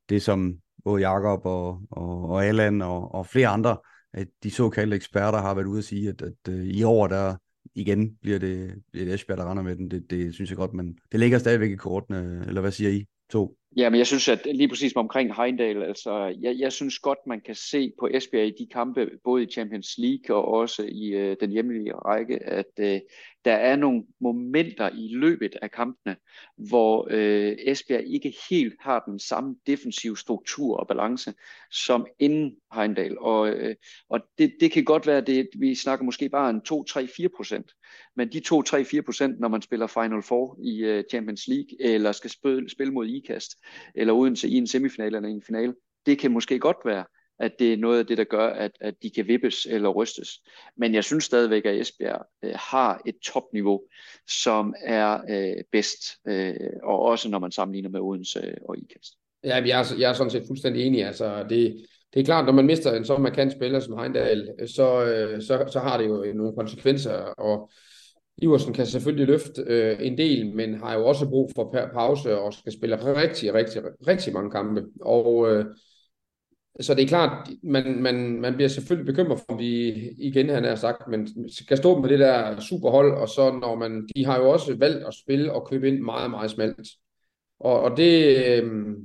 det som både Jakob og, og, og Allan og, og flere andre at de såkaldte eksperter har været ude at sige, at, at øh, i år der igen bliver det, bliver det Esbjerg, der render med den. Det, det synes jeg godt, men det ligger stadigvæk i kortene, eller hvad siger I? To. Ja, men jeg synes, at lige præcis omkring Heindal, altså, jeg, jeg synes godt, man kan se på Esbjerg i de kampe, både i Champions League og også i øh, den hjemlige række, at øh, der er nogle momenter i løbet af kampene, hvor øh, Esbjerg ikke helt har den samme defensive struktur og balance som inden Heindal. Og, øh, og det, det kan godt være, at vi snakker måske bare en 2-3-4 procent. Men de 2-3-4 procent, når man spiller Final Four i øh, Champions League, eller skal spille, spille mod IKAST, eller Odense i en semifinal eller en finale, det kan måske godt være, at det er noget af det, der gør, at, at de kan vippes eller rystes. Men jeg synes stadigvæk, at Esbjerg øh, har et topniveau, som er øh, bedst, øh, og også når man sammenligner med Odense øh, og IKAST. Ja, jeg er, jeg er sådan set fuldstændig enig. Altså, det, det er klart, når man mister en så markant spiller som Heindal, så, øh, så, så har det jo nogle konsekvenser, og Iversen kan selvfølgelig løfte øh, en del, men har jo også brug for pause og skal spille rigtig, rigtig, rigtig mange kampe. Og øh, så det er klart, man, man, man bliver selvfølgelig bekymret for, om vi igen, han har sagt, men skal stå med det der superhold, og så når man, de har jo også valgt at spille og købe ind meget, meget smalt. Og, og det, øh,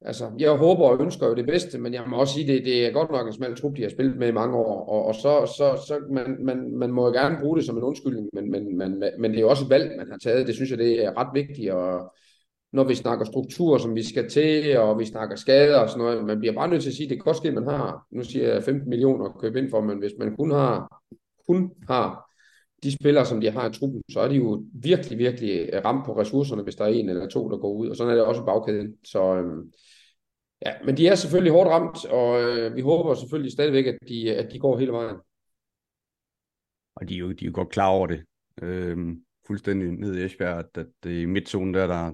altså, jeg håber og ønsker jo det bedste, men jeg må også sige, det, det er godt nok en smal trup, de har spillet med i mange år, og, og så, så, så man, man, man må jo gerne bruge det som en undskyldning, men, men, men, men det er jo også et valg, man har taget. Det synes jeg, det er ret vigtigt, og når vi snakker struktur, som vi skal til, og vi snakker skader og sådan noget, man bliver bare nødt til at sige, at det kan godt ske, at man har, nu siger jeg 15 millioner at købe ind for, men hvis man kun har, kun har de spillere, som de har i truppen, så er de jo virkelig, virkelig øh, ramt på ressourcerne, hvis der er en eller to, der går ud, og sådan er det også i bagkæden. Så, øhm, Ja, men de er selvfølgelig hårdt ramt, og øh, vi håber selvfølgelig stadigvæk, at de, at de går hele vejen. Og de er jo, de er jo godt klar over det. Øhm, fuldstændig ned i Esbjerg, at, at det i midtzonen der, der,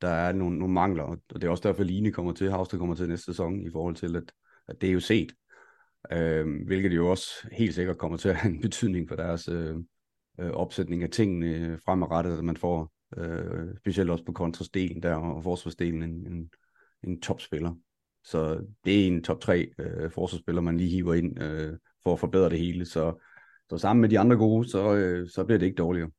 der er nogle, nogle mangler, og det er også derfor, Line kommer til, Havsted kommer til næste sæson, i forhold til, at, at det er jo set. øh, hvilket jo også helt sikkert kommer til at have en betydning for deres øh, øh, opsætning af tingene fremadrettet, at man får øh, specielt også på kontrastdelen der, og forsvarsdelen en, en, en topspiller. Så det er en top 3 øh, forsvarsspiller, man lige hiver ind øh, for at forbedre det hele. Så, så sammen med de andre gode, så, øh, så bliver det ikke dårligere.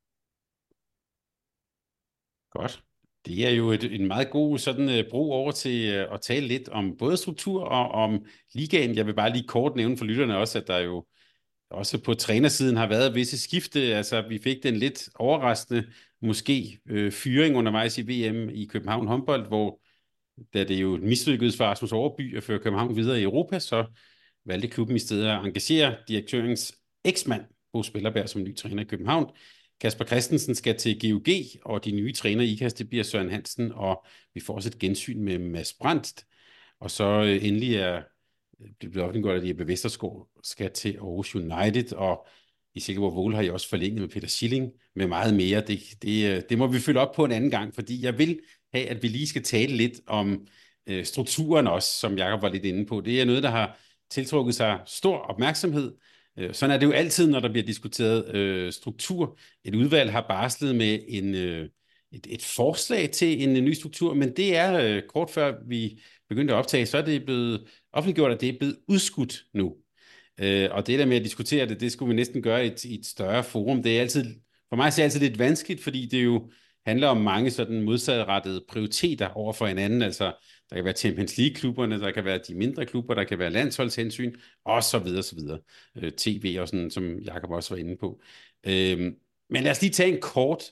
Godt. Det er jo et, en meget god sådan uh, bro over til uh, at tale lidt om både struktur og om ligaen. Jeg vil bare lige kort nævne for lytterne også, at der jo også på trænersiden har været visse skifte. Altså, vi fik den lidt overraskende, måske øh, fyring undervejs i VM i København håndbold, hvor da det jo mislykkedes for Rasmus Overby at føre København videre i Europa, så valgte klubben i stedet at engagere direktørens eksmand Bo Spillerberg som ny træner i København. Kasper Christensen skal til GUG, og de nye træner i IKAST, det bliver Søren Hansen, og vi får også et gensyn med Mads Brandt. Og så øh, endelig er øh, det blevet offentliggjort, at Jeppe Vesterskov skal til Aarhus United, og i Silkeborg Vole har jeg også forlænget med Peter Schilling med meget mere. Det, det, øh, det må vi følge op på en anden gang, fordi jeg vil have, at vi lige skal tale lidt om øh, strukturen også, som Jakob var lidt inde på. Det er noget, der har tiltrukket sig stor opmærksomhed. Øh, sådan er det jo altid, når der bliver diskuteret øh, struktur. Et udvalg har barslet med en, øh, et, et forslag til en, en ny struktur, men det er øh, kort før vi begyndte at optage, så er det blevet offentliggjort, at det er blevet udskudt nu. Øh, og det der med at diskutere det, det skulle vi næsten gøre i et, i et større forum. Det er altid, for mig er det altid lidt vanskeligt, fordi det er jo handler om mange sådan modsatrettede prioriteter over for hinanden. Altså, der kan være Champions League-klubberne, der kan være de mindre klubber, der kan være landsholdshensyn, og så videre, så videre. Øh, TV og sådan, som Jakob også var inde på. Øh, men lad os lige tage en kort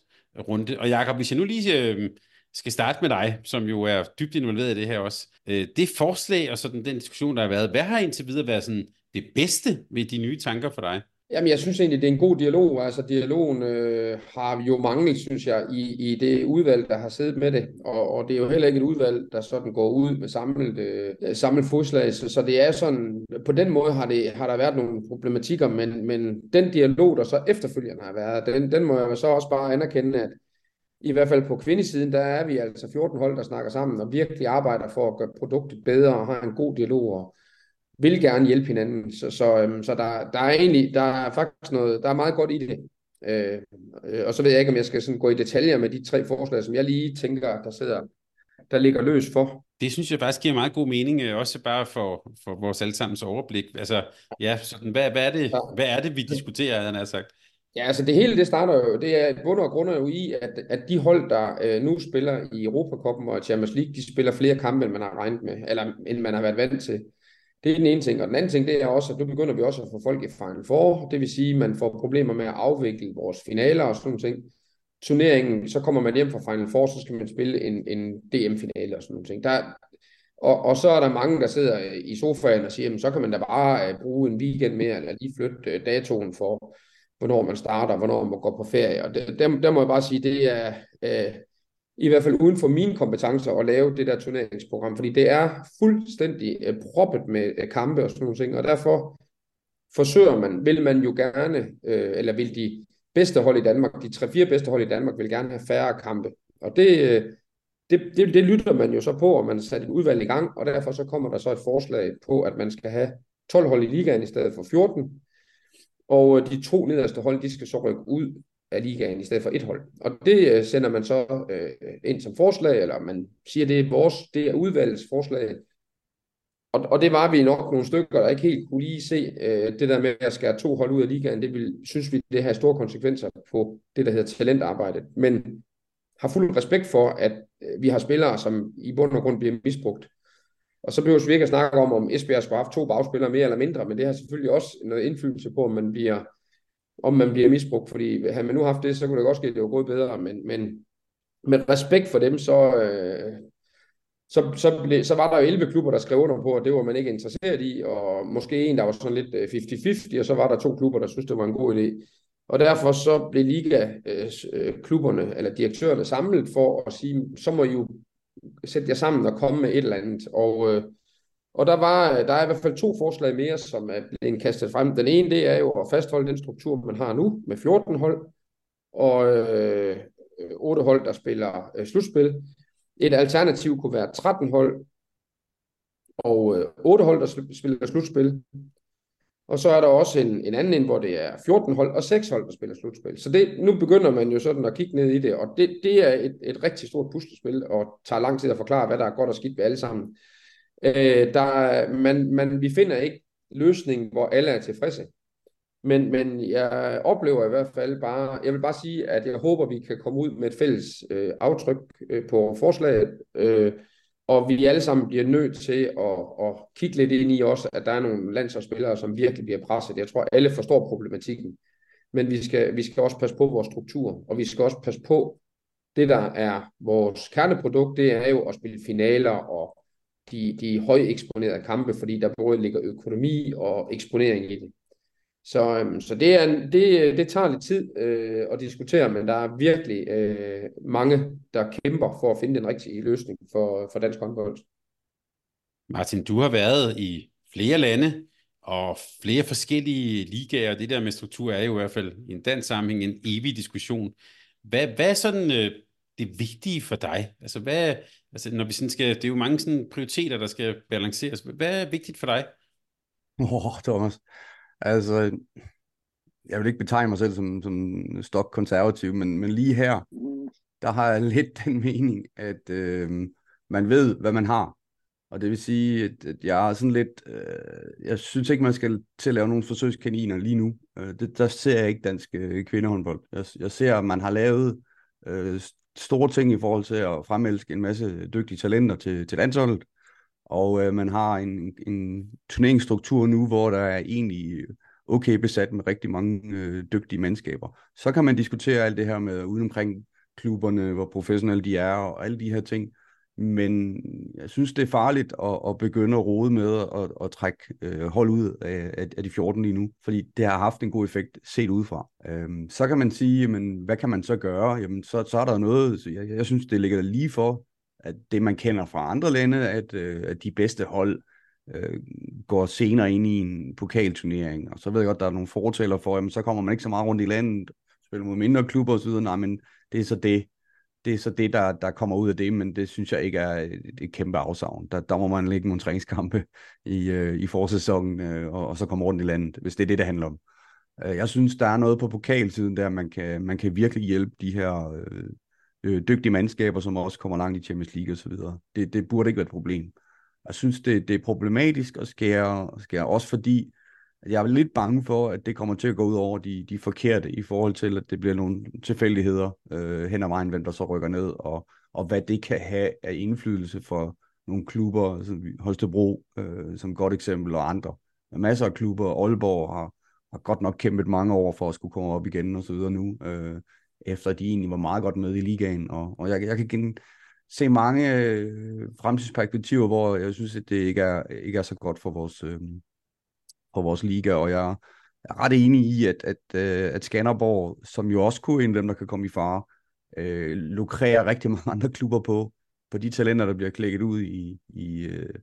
runde. Og Jakob, hvis jeg nu lige øh, skal starte med dig, som jo er dybt involveret i det her også. Øh, det forslag og sådan den diskussion, der har været, hvad har indtil videre været sådan det bedste ved de nye tanker for dig? Jamen, jeg synes egentlig, det er en god dialog. Altså, dialogen øh, har jo manglet, synes jeg, i, i det udvalg, der har siddet med det. Og, og det er jo heller ikke et udvalg, der sådan går ud med samlet, øh, samlet fodslag. Så, så det er sådan, på den måde har, det, har der været nogle problematikker, men, men den dialog, der så efterfølgende har været, den, den må jeg så også bare anerkende, at i hvert fald på kvindesiden, der er vi altså 14 hold, der snakker sammen og virkelig arbejder for at gøre produktet bedre og har en god dialog og, vil gerne hjælpe hinanden. Så, så, øhm, så der, der er egentlig, der er faktisk noget, der er meget godt i det. Øh, øh, og så ved jeg ikke, om jeg skal sådan gå i detaljer med de tre forslag, som jeg lige tænker, der sidder, der ligger løs for. Det synes jeg faktisk giver meget god mening, øh, også bare for, for vores allesammens overblik. Altså, ja, sådan, hvad, hvad, er det, ja. hvad er det, vi diskuterer, han har sagt? Ja, altså det hele det starter jo, det er bund og grund jo i, at, at de hold, der øh, nu spiller i Europacupen og Champions League, de spiller flere kampe, end man har regnet med, eller end man har været vant til. Det er den ene ting. Og den anden ting, det er også, at nu begynder vi også at få folk i Final Four. Det vil sige, at man får problemer med at afvikle vores finaler og sådan noget ting. Turneringen, så kommer man hjem fra Final Four, så skal man spille en, en DM-finale og sådan noget ting. Der, og, og så er der mange, der sidder i sofaen og siger, jamen, så kan man da bare uh, bruge en weekend mere, eller lige flytte uh, datoen for, hvornår man starter, hvornår man går på ferie. Og det, der, der må jeg bare sige, det er uh, i hvert fald uden for mine kompetencer at lave det der turneringsprogram, fordi det er fuldstændig øh, proppet med øh, kampe og sådan nogle ting, og derfor forsøger man, vil man jo gerne, øh, eller vil de bedste hold i Danmark, de tre-fire bedste hold i Danmark, vil gerne have færre kampe. Og det, Øh, det, det, det lytter man jo så på, og man sat et udvalg i gang, og derfor så kommer der så et forslag på, at man skal have 12 hold i ligaen i stedet for 14, og øh, de to nederste hold, de skal så rykke ud af ligaen i stedet for et hold. Og det øh, sender man så øh, ind som forslag, eller man siger, det er vores, det er udvalgets forslag, og, og det var vi nok nogle stykker, der ikke helt kunne lige se øh, det der med at skære to hold ud af ligaen, det vil, synes vi, det har store konsekvenser på det, der hedder talentarbejdet. Men har fuld respekt for, at øh, vi har spillere, som i bund og grund bliver misbrugt. Og så behøver vi ikke at snakke om, om Esbjerg skulle have haft to bagspillere mere eller mindre, men det har selvfølgelig også noget indflydelse på, om man bliver, om man bliver misbrugt, fordi havde man nu haft det, så kunne det godt ske, at det var gået bedre, men, men med respekt for dem, så, øh, så, så, ble, så var der jo 11 klubber, der skrev under på, at det var man ikke interesseret i, og måske en, der var sådan lidt 50-50, øh, og så var der to klubber, der syntes, det var en god idé. Og derfor så blev liga-klubberne øh, eller direktørerne samlet for at sige, så må I jo sætte jer sammen og komme med et eller andet. Og, øh, og der, var, øh, der er i hvert fald to forslag mere, som er blevet kastet frem. Den ene, det er jo at fastholde den struktur, man har nu, med 14 hold, og øh, 8 hold, der spiller øh, slutspil. Et alternativ kunne være 13 hold, og øh, 8 hold, der spiller slutspil, og så er der også en, en anden ind, hvor det er 14 hold og 6 hold, der spiller slutspil. Så det, nu begynder man jo sådan at kigge ned i det, og det, det er et, et rigtig stort puslespil, og tager lang tid at forklare, hvad der er godt og skidt ved alle sammen. Øh, der, man, man, vi finder ikke løsningen, hvor alle er tilfredse. Men, men jeg oplever i hvert fald bare, jeg vil bare sige, at jeg håber, vi kan komme ud med et fælles øh, aftryk øh, på forslaget, øh, og vi alle sammen bliver nødt til at, at kigge lidt ind i også, at der er nogle landsholdsspillere, som virkelig bliver presset. Jeg tror, alle forstår problematikken. Men vi skal, vi skal også passe på vores struktur, og vi skal også passe på, det der er vores kerneprodukt, det er jo at spille finaler og de, de højeksponerede kampe, fordi der både ligger økonomi og eksponering i det. Så, øhm, så det, er, det, det tager lidt tid øh, at diskutere, men der er virkelig øh, mange, der kæmper for at finde den rigtige løsning for, for dansk håndbold. Martin, du har været i flere lande og flere forskellige ligaer. Det der med struktur er jo i hvert fald i en dansk sammenhæng en evig diskussion. Hvad, hvad er sådan øh, det vigtige for dig? Altså, hvad, altså når vi sådan skal, det er jo mange sådan prioriteter, der skal balanceres. Hvad er vigtigt for dig? Åh, oh, Thomas. Altså, jeg vil ikke betegne mig selv som, som stok konservativ, men, men lige her, der har jeg lidt den mening, at øh, man ved, hvad man har. Og det vil sige, at, at jeg er sådan lidt, øh, jeg synes ikke, man skal til at lave nogle forsøgskaniner lige nu. Øh, det, der ser jeg ikke dansk øh, kvindehåndbold. Jeg, jeg ser, at man har lavet øh, store ting i forhold til at fremelske en masse dygtige talenter til, til landsholdet. Og øh, man har en, en turneringsstruktur nu, hvor der er egentlig øh, okay besat med rigtig mange øh, dygtige mandskaber. Så kan man diskutere alt det her med udenomkring klubberne, hvor professionelle de er, og alle de her ting. Men jeg synes, det er farligt at, at begynde at rode med at, at trække øh, hold ud af, af de 14 lige nu, fordi det har haft en god effekt set udefra. Øhm, så kan man sige, men hvad kan man så gøre? Jamen, så, så er der noget, så jeg, jeg synes, det ligger lige for, at det man kender fra andre lande, at, øh, at de bedste hold øh, går senere ind i en pokalturnering. Og så ved jeg godt, der er nogle fortæller for, jamen, så kommer man ikke så meget rundt i landet, spiller mod mindre klubber osv. Nej, men det er så det, det er så det, der, der kommer ud af det, men det synes jeg ikke er et, et kæmpe afsavn. Der, der må man lægge nogle træningskampe i, øh, i forsæsonen, øh, og, og så komme rundt i landet, hvis det er det, det handler om. Øh, jeg synes, der er noget på pokalsiden der, man kan, man kan virkelig hjælpe de her øh, øh, dygtige mandskaber, som også kommer langt i Champions League osv. Det, det burde ikke være et problem. Jeg synes, det, det er problematisk at skære, skære også fordi, jeg er lidt bange for, at det kommer til at gå ud over de, de forkerte i forhold til, at det bliver nogle tilfældigheder øh, hen ad vejen, hvem der så rykker ned, og, og hvad det kan have af indflydelse for nogle klubber, som Holstebro øh, som godt eksempel, og andre. Der er masser af klubber. Aalborg har, har godt nok kæmpet mange år for at skulle komme op igen og så videre nu, øh, efter de egentlig var meget godt med i ligaen. Og, og jeg, jeg kan gen, se mange øh, fremtidsperspektiver, hvor jeg synes, at det ikke er, ikke er så godt for vores, øh, på vores liga, og jeg er ret enig i, at, at, øh, at Skanderborg, som jo også kunne en af dem, der kan komme i fare, øh, lukrerer rigtig mange andre klubber på, på de talenter, der bliver klækket ud i, i, øh,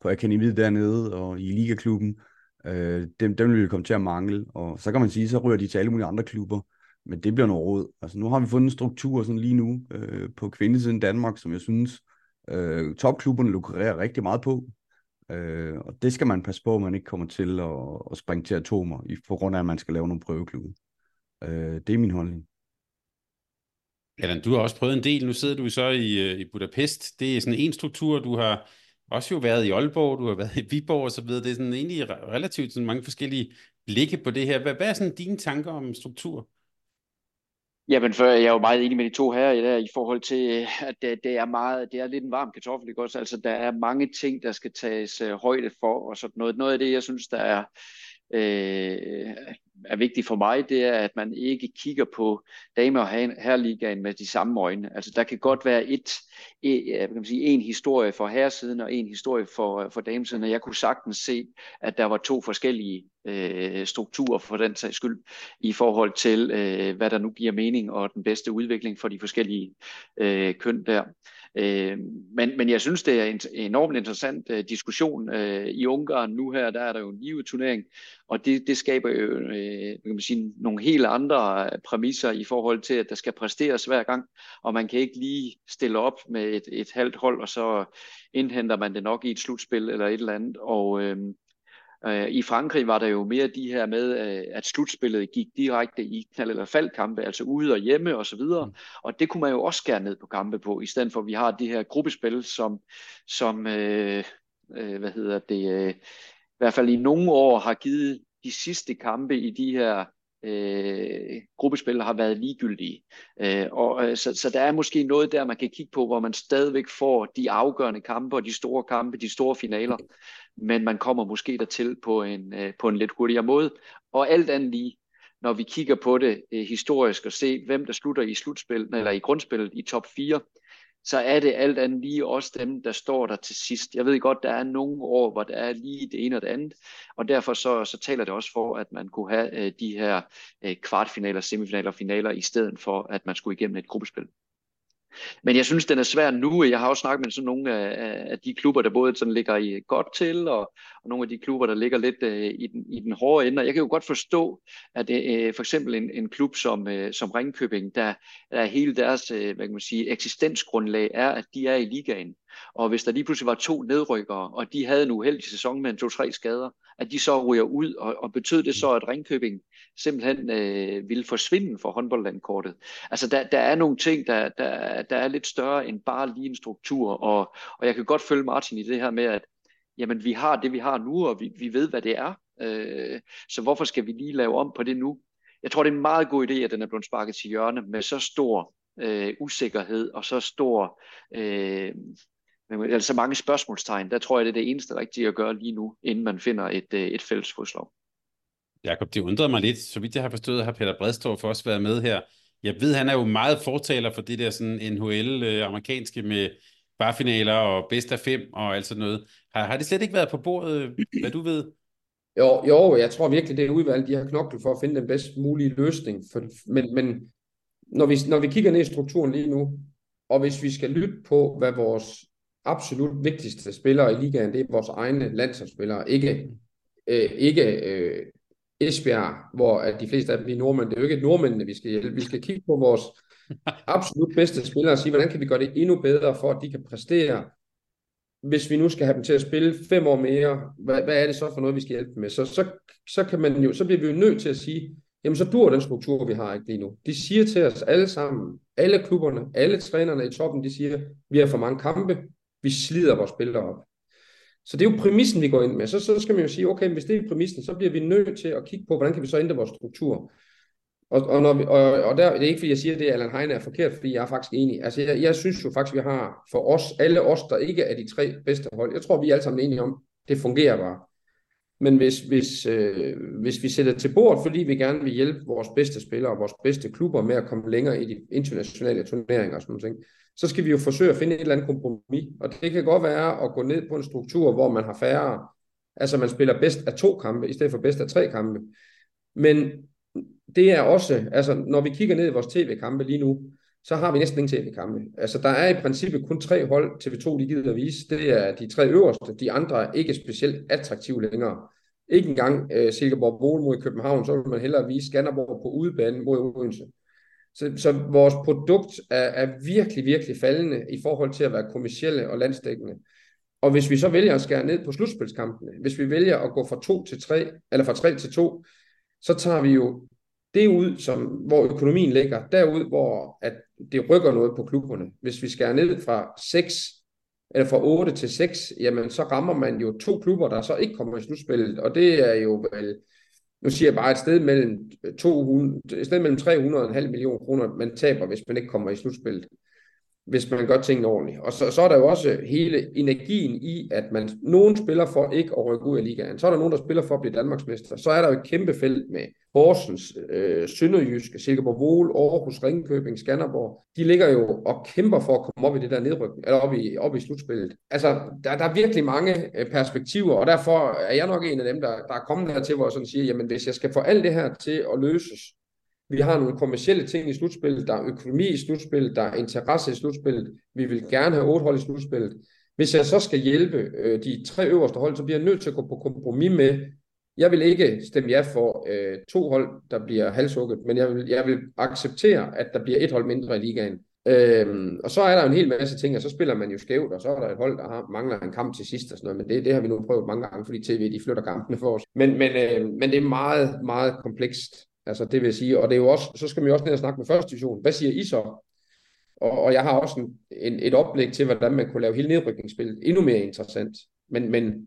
på akademiet dernede og i ligaklubben. Øh, dem, dem vil vi komme til at mangle, og så kan man sige, så ryger de til alle mulige andre klubber, men det bliver noget råd. Altså nu har vi fundet en struktur sådan lige nu øh, på kvindesiden Danmark, som jeg synes, øh, topklubberne lukrerer rigtig meget på. Øh, og det skal man passe på, at man ikke kommer til at, at springe til atomer, i, på grund af, at man skal lave nogle prøveklude. Øh, det er min holdning. Allan, du har også prøvet en del. Nu sidder du så i, øh, i Budapest. Det er sådan en struktur, du har også jo været i Aalborg, du har været i Viborg og så videre. Det er sådan egentlig relativt sådan mange forskellige blikke på det her. Hvad, hvad er sådan dine tanker om struktur? Jamen, for jeg er jo meget enig med de to her i, der, i forhold til, øh, at det, det, er meget, det er lidt en varm kartoffel, ikke også? Altså, der er mange ting, der skal tages øh, højde for, og sådan noget. Noget af det, jeg synes, der er, øh, er vigtigt for mig, det er, at man ikke kigger på dame- og herreligaen med de samme øjne. Altså der kan godt være et, et kan man sige, en historie for herresiden og en historie for, for damesiden, og jeg kunne sagtens se, at der var to forskellige øh, strukturer for den sags skyld, i forhold til, øh, hvad der nu giver mening og den bedste udvikling for de forskellige øh, køn der. Øh, men, men jeg synes, det er en enormt interessant øh, diskussion. Øh, I Ungarn nu her, der er der jo en live turnering, og det, det skaber jo øh, kan man sige, nogle helt andre øh, præmisser i forhold til, at der skal præsteres hver gang, og man kan ikke lige stille op med et, et halvt hold, og så indhenter man det nok i et slutspil eller et eller andet. Og, øh, Øh, I Frankrig var der jo mere de her med, øh, at slutspillet gik direkte i knald- eller faldkampe, altså ude og hjemme og så videre. Mm. Og det kunne man jo også skære ned på kampe på, i stedet for at vi har de her gruppespil, som, som øh, øh, hvad hedder det, øh, i hvert fald i nogle år har givet de sidste kampe i de her øh, gruppespil har været ligegyldige. Øh, og, øh, så, så der er måske noget der, man kan kigge på, hvor man stadigvæk får de afgørende kampe og de store kampe, de store finaler men man kommer måske dertil på en, øh, på en lidt hurtigere måde. Og alt andet lige, når vi kigger på det øh, historisk og se, hvem der slutter i slutspillet, eller i grundspillet i top 4, så er det alt andet lige også dem, der står der til sidst. Jeg ved godt, der er nogle år, hvor der er lige det ene og det andet, og derfor så, så taler det også for, at man kunne have øh, de her øh, kvartfinaler, semifinaler og finaler, i stedet for, at man skulle igennem et gruppespil. Men jeg synes, den er svær nu. Jeg har også snakket med sådan nogle af, af de klubber, der både sådan ligger i godt til, og, og nogle af de klubber, der ligger lidt uh, i, den, i den hårde ende. Og jeg kan jo godt forstå, at uh, for eksempel en, en klub som, uh, som Ringkøbing, der, der hele deres uh, hvad kan man sige, eksistensgrundlag er, at de er i ligaen. Og hvis der lige pludselig var to nedrykkere, og de havde en uheldig sæson med en to-tre skader, at de så ryger ud, og, og betød det så, at Ringkøbing simpelthen øh, ville forsvinde for håndboldlandkortet. Altså der, der er nogle ting, der, der, der er lidt større end bare lige en struktur, og, og jeg kan godt følge Martin i det her med, at jamen, vi har det, vi har nu, og vi, vi ved, hvad det er. Øh, så hvorfor skal vi lige lave om på det nu? Jeg tror, det er en meget god idé, at den er blevet sparket til hjørne med så stor øh, usikkerhed og så stor øh, altså mange spørgsmålstegn. Der tror jeg, det er det eneste rigtige at gøre lige nu, inden man finder et, øh, et fælles fodslag. Jakob, det undrede mig lidt. Så vidt jeg har forstået, har Peter Bredstorff også været med her. Jeg ved, han er jo meget fortaler for det der sådan NHL-amerikanske øh, med barfinaler og bedst af fem og alt sådan noget. Har, har det slet ikke været på bordet, øh, hvad du ved? Jo, jo, jeg tror virkelig, det er udvalgt, de har knoklet for at finde den bedst mulige løsning. For, men men når, vi, når vi kigger ned i strukturen lige nu, og hvis vi skal lytte på, hvad vores absolut vigtigste spillere i ligaen, det er vores egne landsholdsspillere, ikke, øh, ikke øh, Esbjerg, hvor at de fleste af dem er nordmænd. Det er jo ikke nordmændene, vi skal hjælpe. Vi skal kigge på vores absolut bedste spillere og sige, hvordan kan vi gøre det endnu bedre, for at de kan præstere, hvis vi nu skal have dem til at spille fem år mere, hvad, hvad er det så for noget, vi skal hjælpe dem med? Så, så, så, kan man jo, så bliver vi jo nødt til at sige, jamen så dur den struktur, vi har ikke lige nu. De siger til os alle sammen, alle klubberne, alle trænerne i toppen, de siger, vi har for mange kampe, vi slider vores spillere op. Så det er jo præmissen, vi går ind med. Så, så skal man jo sige, okay, hvis det er præmissen, så bliver vi nødt til at kigge på, hvordan kan vi så ændre vores struktur. Og, og, når vi, og, og der, det er ikke, fordi jeg siger, at det, Allan Heine er forkert, fordi jeg er faktisk enig. Altså, jeg, jeg synes jo faktisk, vi har for os, alle os, der ikke er de tre bedste hold, jeg tror, vi er alle sammen enige om, det fungerer bare. Men hvis, hvis, øh, hvis vi sætter til bord, fordi vi gerne vil hjælpe vores bedste spillere og vores bedste klubber med at komme længere i de internationale turneringer og sådan noget, så skal vi jo forsøge at finde et eller andet kompromis. Og det kan godt være at gå ned på en struktur, hvor man har færre, altså man spiller bedst af to kampe, i stedet for bedst af tre kampe. Men det er også, altså når vi kigger ned i vores tv-kampe lige nu, så har vi næsten ingen tv-kampe. Altså der er i princippet kun tre hold, TV2 de gider at vise. Det er de tre øverste. De andre er ikke specielt attraktive længere. Ikke engang uh, Silkeborg Bol mod København, så vil man hellere vise Skanderborg på udebane mod Odense. Så, så vores produkt er, er virkelig, virkelig faldende i forhold til at være kommercielle og landsdækkende. Og hvis vi så vælger at skære ned på slutspilskampene, hvis vi vælger at gå fra 2 til 3, eller fra 3 til 2, så tager vi jo det ud, som, hvor økonomien ligger, derud, hvor at det rykker noget på klubberne. Hvis vi skærer ned fra 6 eller fra 8 til 6, jamen så rammer man jo to klubber, der så ikke kommer i slutspillet, og det er jo vel, nu siger jeg bare et sted mellem 200, et sted mellem 300 og en halv million kroner, man taber, hvis man ikke kommer i slutspillet hvis man gør tingene ordentligt. Og så, så er der jo også hele energien i, at man nogen spiller for ikke at rykke ud af ligaen. Så er der nogen, der spiller for at blive Danmarksmester. Så er der jo et kæmpe felt med Horsens, øh, Sønderjyske, Silkeborg Vol, Aarhus, Ringkøbing, Skanderborg. De ligger jo og kæmper for at komme op i det der nedrykning, eller op i, op i slutspillet. Altså, der, der er virkelig mange øh, perspektiver, og derfor er jeg nok en af dem, der, der er kommet her til, hvor jeg sådan siger, jamen hvis jeg skal få alt det her til at løses, vi har nogle kommersielle ting i slutspillet, der er økonomi i slutspillet, der er interesse i slutspillet. Vi vil gerne have otte hold i slutspillet. Hvis jeg så skal hjælpe øh, de tre øverste hold, så bliver jeg nødt til at gå på kompromis med, jeg vil ikke stemme ja for øh, to hold, der bliver halshugget, men jeg vil, jeg vil acceptere, at der bliver et hold mindre i ligaen. Øhm, og så er der en hel masse ting, og så spiller man jo skævt, og så er der et hold, der har, mangler en kamp til sidst og sådan noget, men det, det har vi nu prøvet mange gange, fordi tv de flytter kampene for os. Men, men, øh, men det er meget, meget komplekst. Altså det vil sige, og det er jo også, så skal man jo også ned og snakke med første division. Hvad siger I så? Og, og jeg har også en, en, et oplæg til, hvordan man kunne lave hele nedrykningsspillet endnu mere interessant. Men, men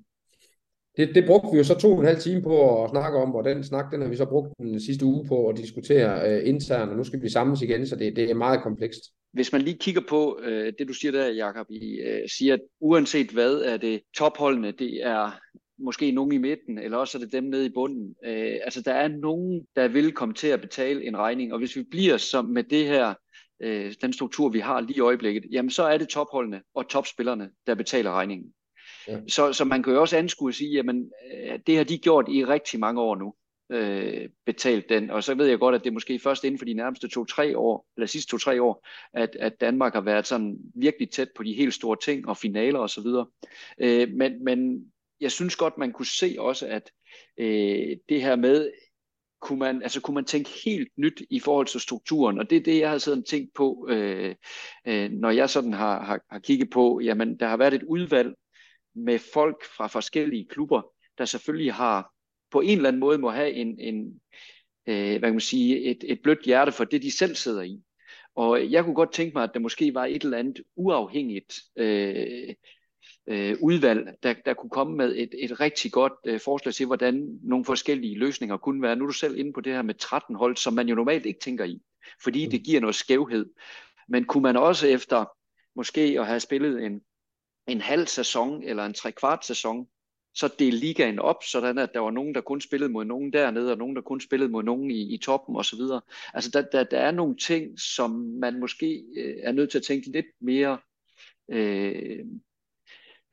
det, det brugte vi jo så to og en halv time på at snakke om, og den snak, den har vi så brugt den sidste uge på at diskutere øh, internt, og nu skal vi samles igen, så det, det er meget komplekst. Hvis man lige kigger på øh, det, du siger der, Jacob, I øh, siger, at uanset hvad er det topholdene, det er måske nogen i midten, eller også er det dem nede i bunden. Øh, altså der er nogen, der vil komme til at betale en regning, og hvis vi bliver som med det her, øh, den struktur, vi har lige i øjeblikket, jamen så er det topholdene og topspillerne, der betaler regningen. Ja. Så, så man kan jo også anskue og sige, jamen øh, det har de gjort i rigtig mange år nu, øh, betalt den, og så ved jeg godt, at det er måske først inden for de nærmeste to-tre år, eller sidste to-tre år, at, at Danmark har været sådan virkelig tæt på de helt store ting og finaler og så videre. Øh, men, men jeg synes godt, man kunne se også, at øh, det her med, kunne man, altså kunne man tænke helt nyt i forhold til strukturen, og det er det, jeg har sådan tænkt på, øh, øh, når jeg sådan har, har, har kigget på, jamen der har været et udvalg med folk fra forskellige klubber, der selvfølgelig har på en eller anden måde må have en, en øh, hvad kan man sige, et, et blødt hjerte for det, de selv sidder i. Og jeg kunne godt tænke mig, at der måske var et eller andet uafhængigt øh, øh, udvalg, der, der kunne komme med et, et rigtig godt øh, forslag til, hvordan nogle forskellige løsninger kunne være. Nu er du selv inde på det her med 13 hold, som man jo normalt ikke tænker i, fordi det giver noget skævhed. Men kunne man også efter måske at have spillet en, en halv sæson eller en trekvart sæson, så dele ligaen op, sådan at der var nogen, der kun spillede mod nogen dernede, og nogen, der kun spillede mod nogen i, i toppen osv. Altså der, der, der er nogle ting, som man måske øh, er nødt til at tænke lidt mere øh,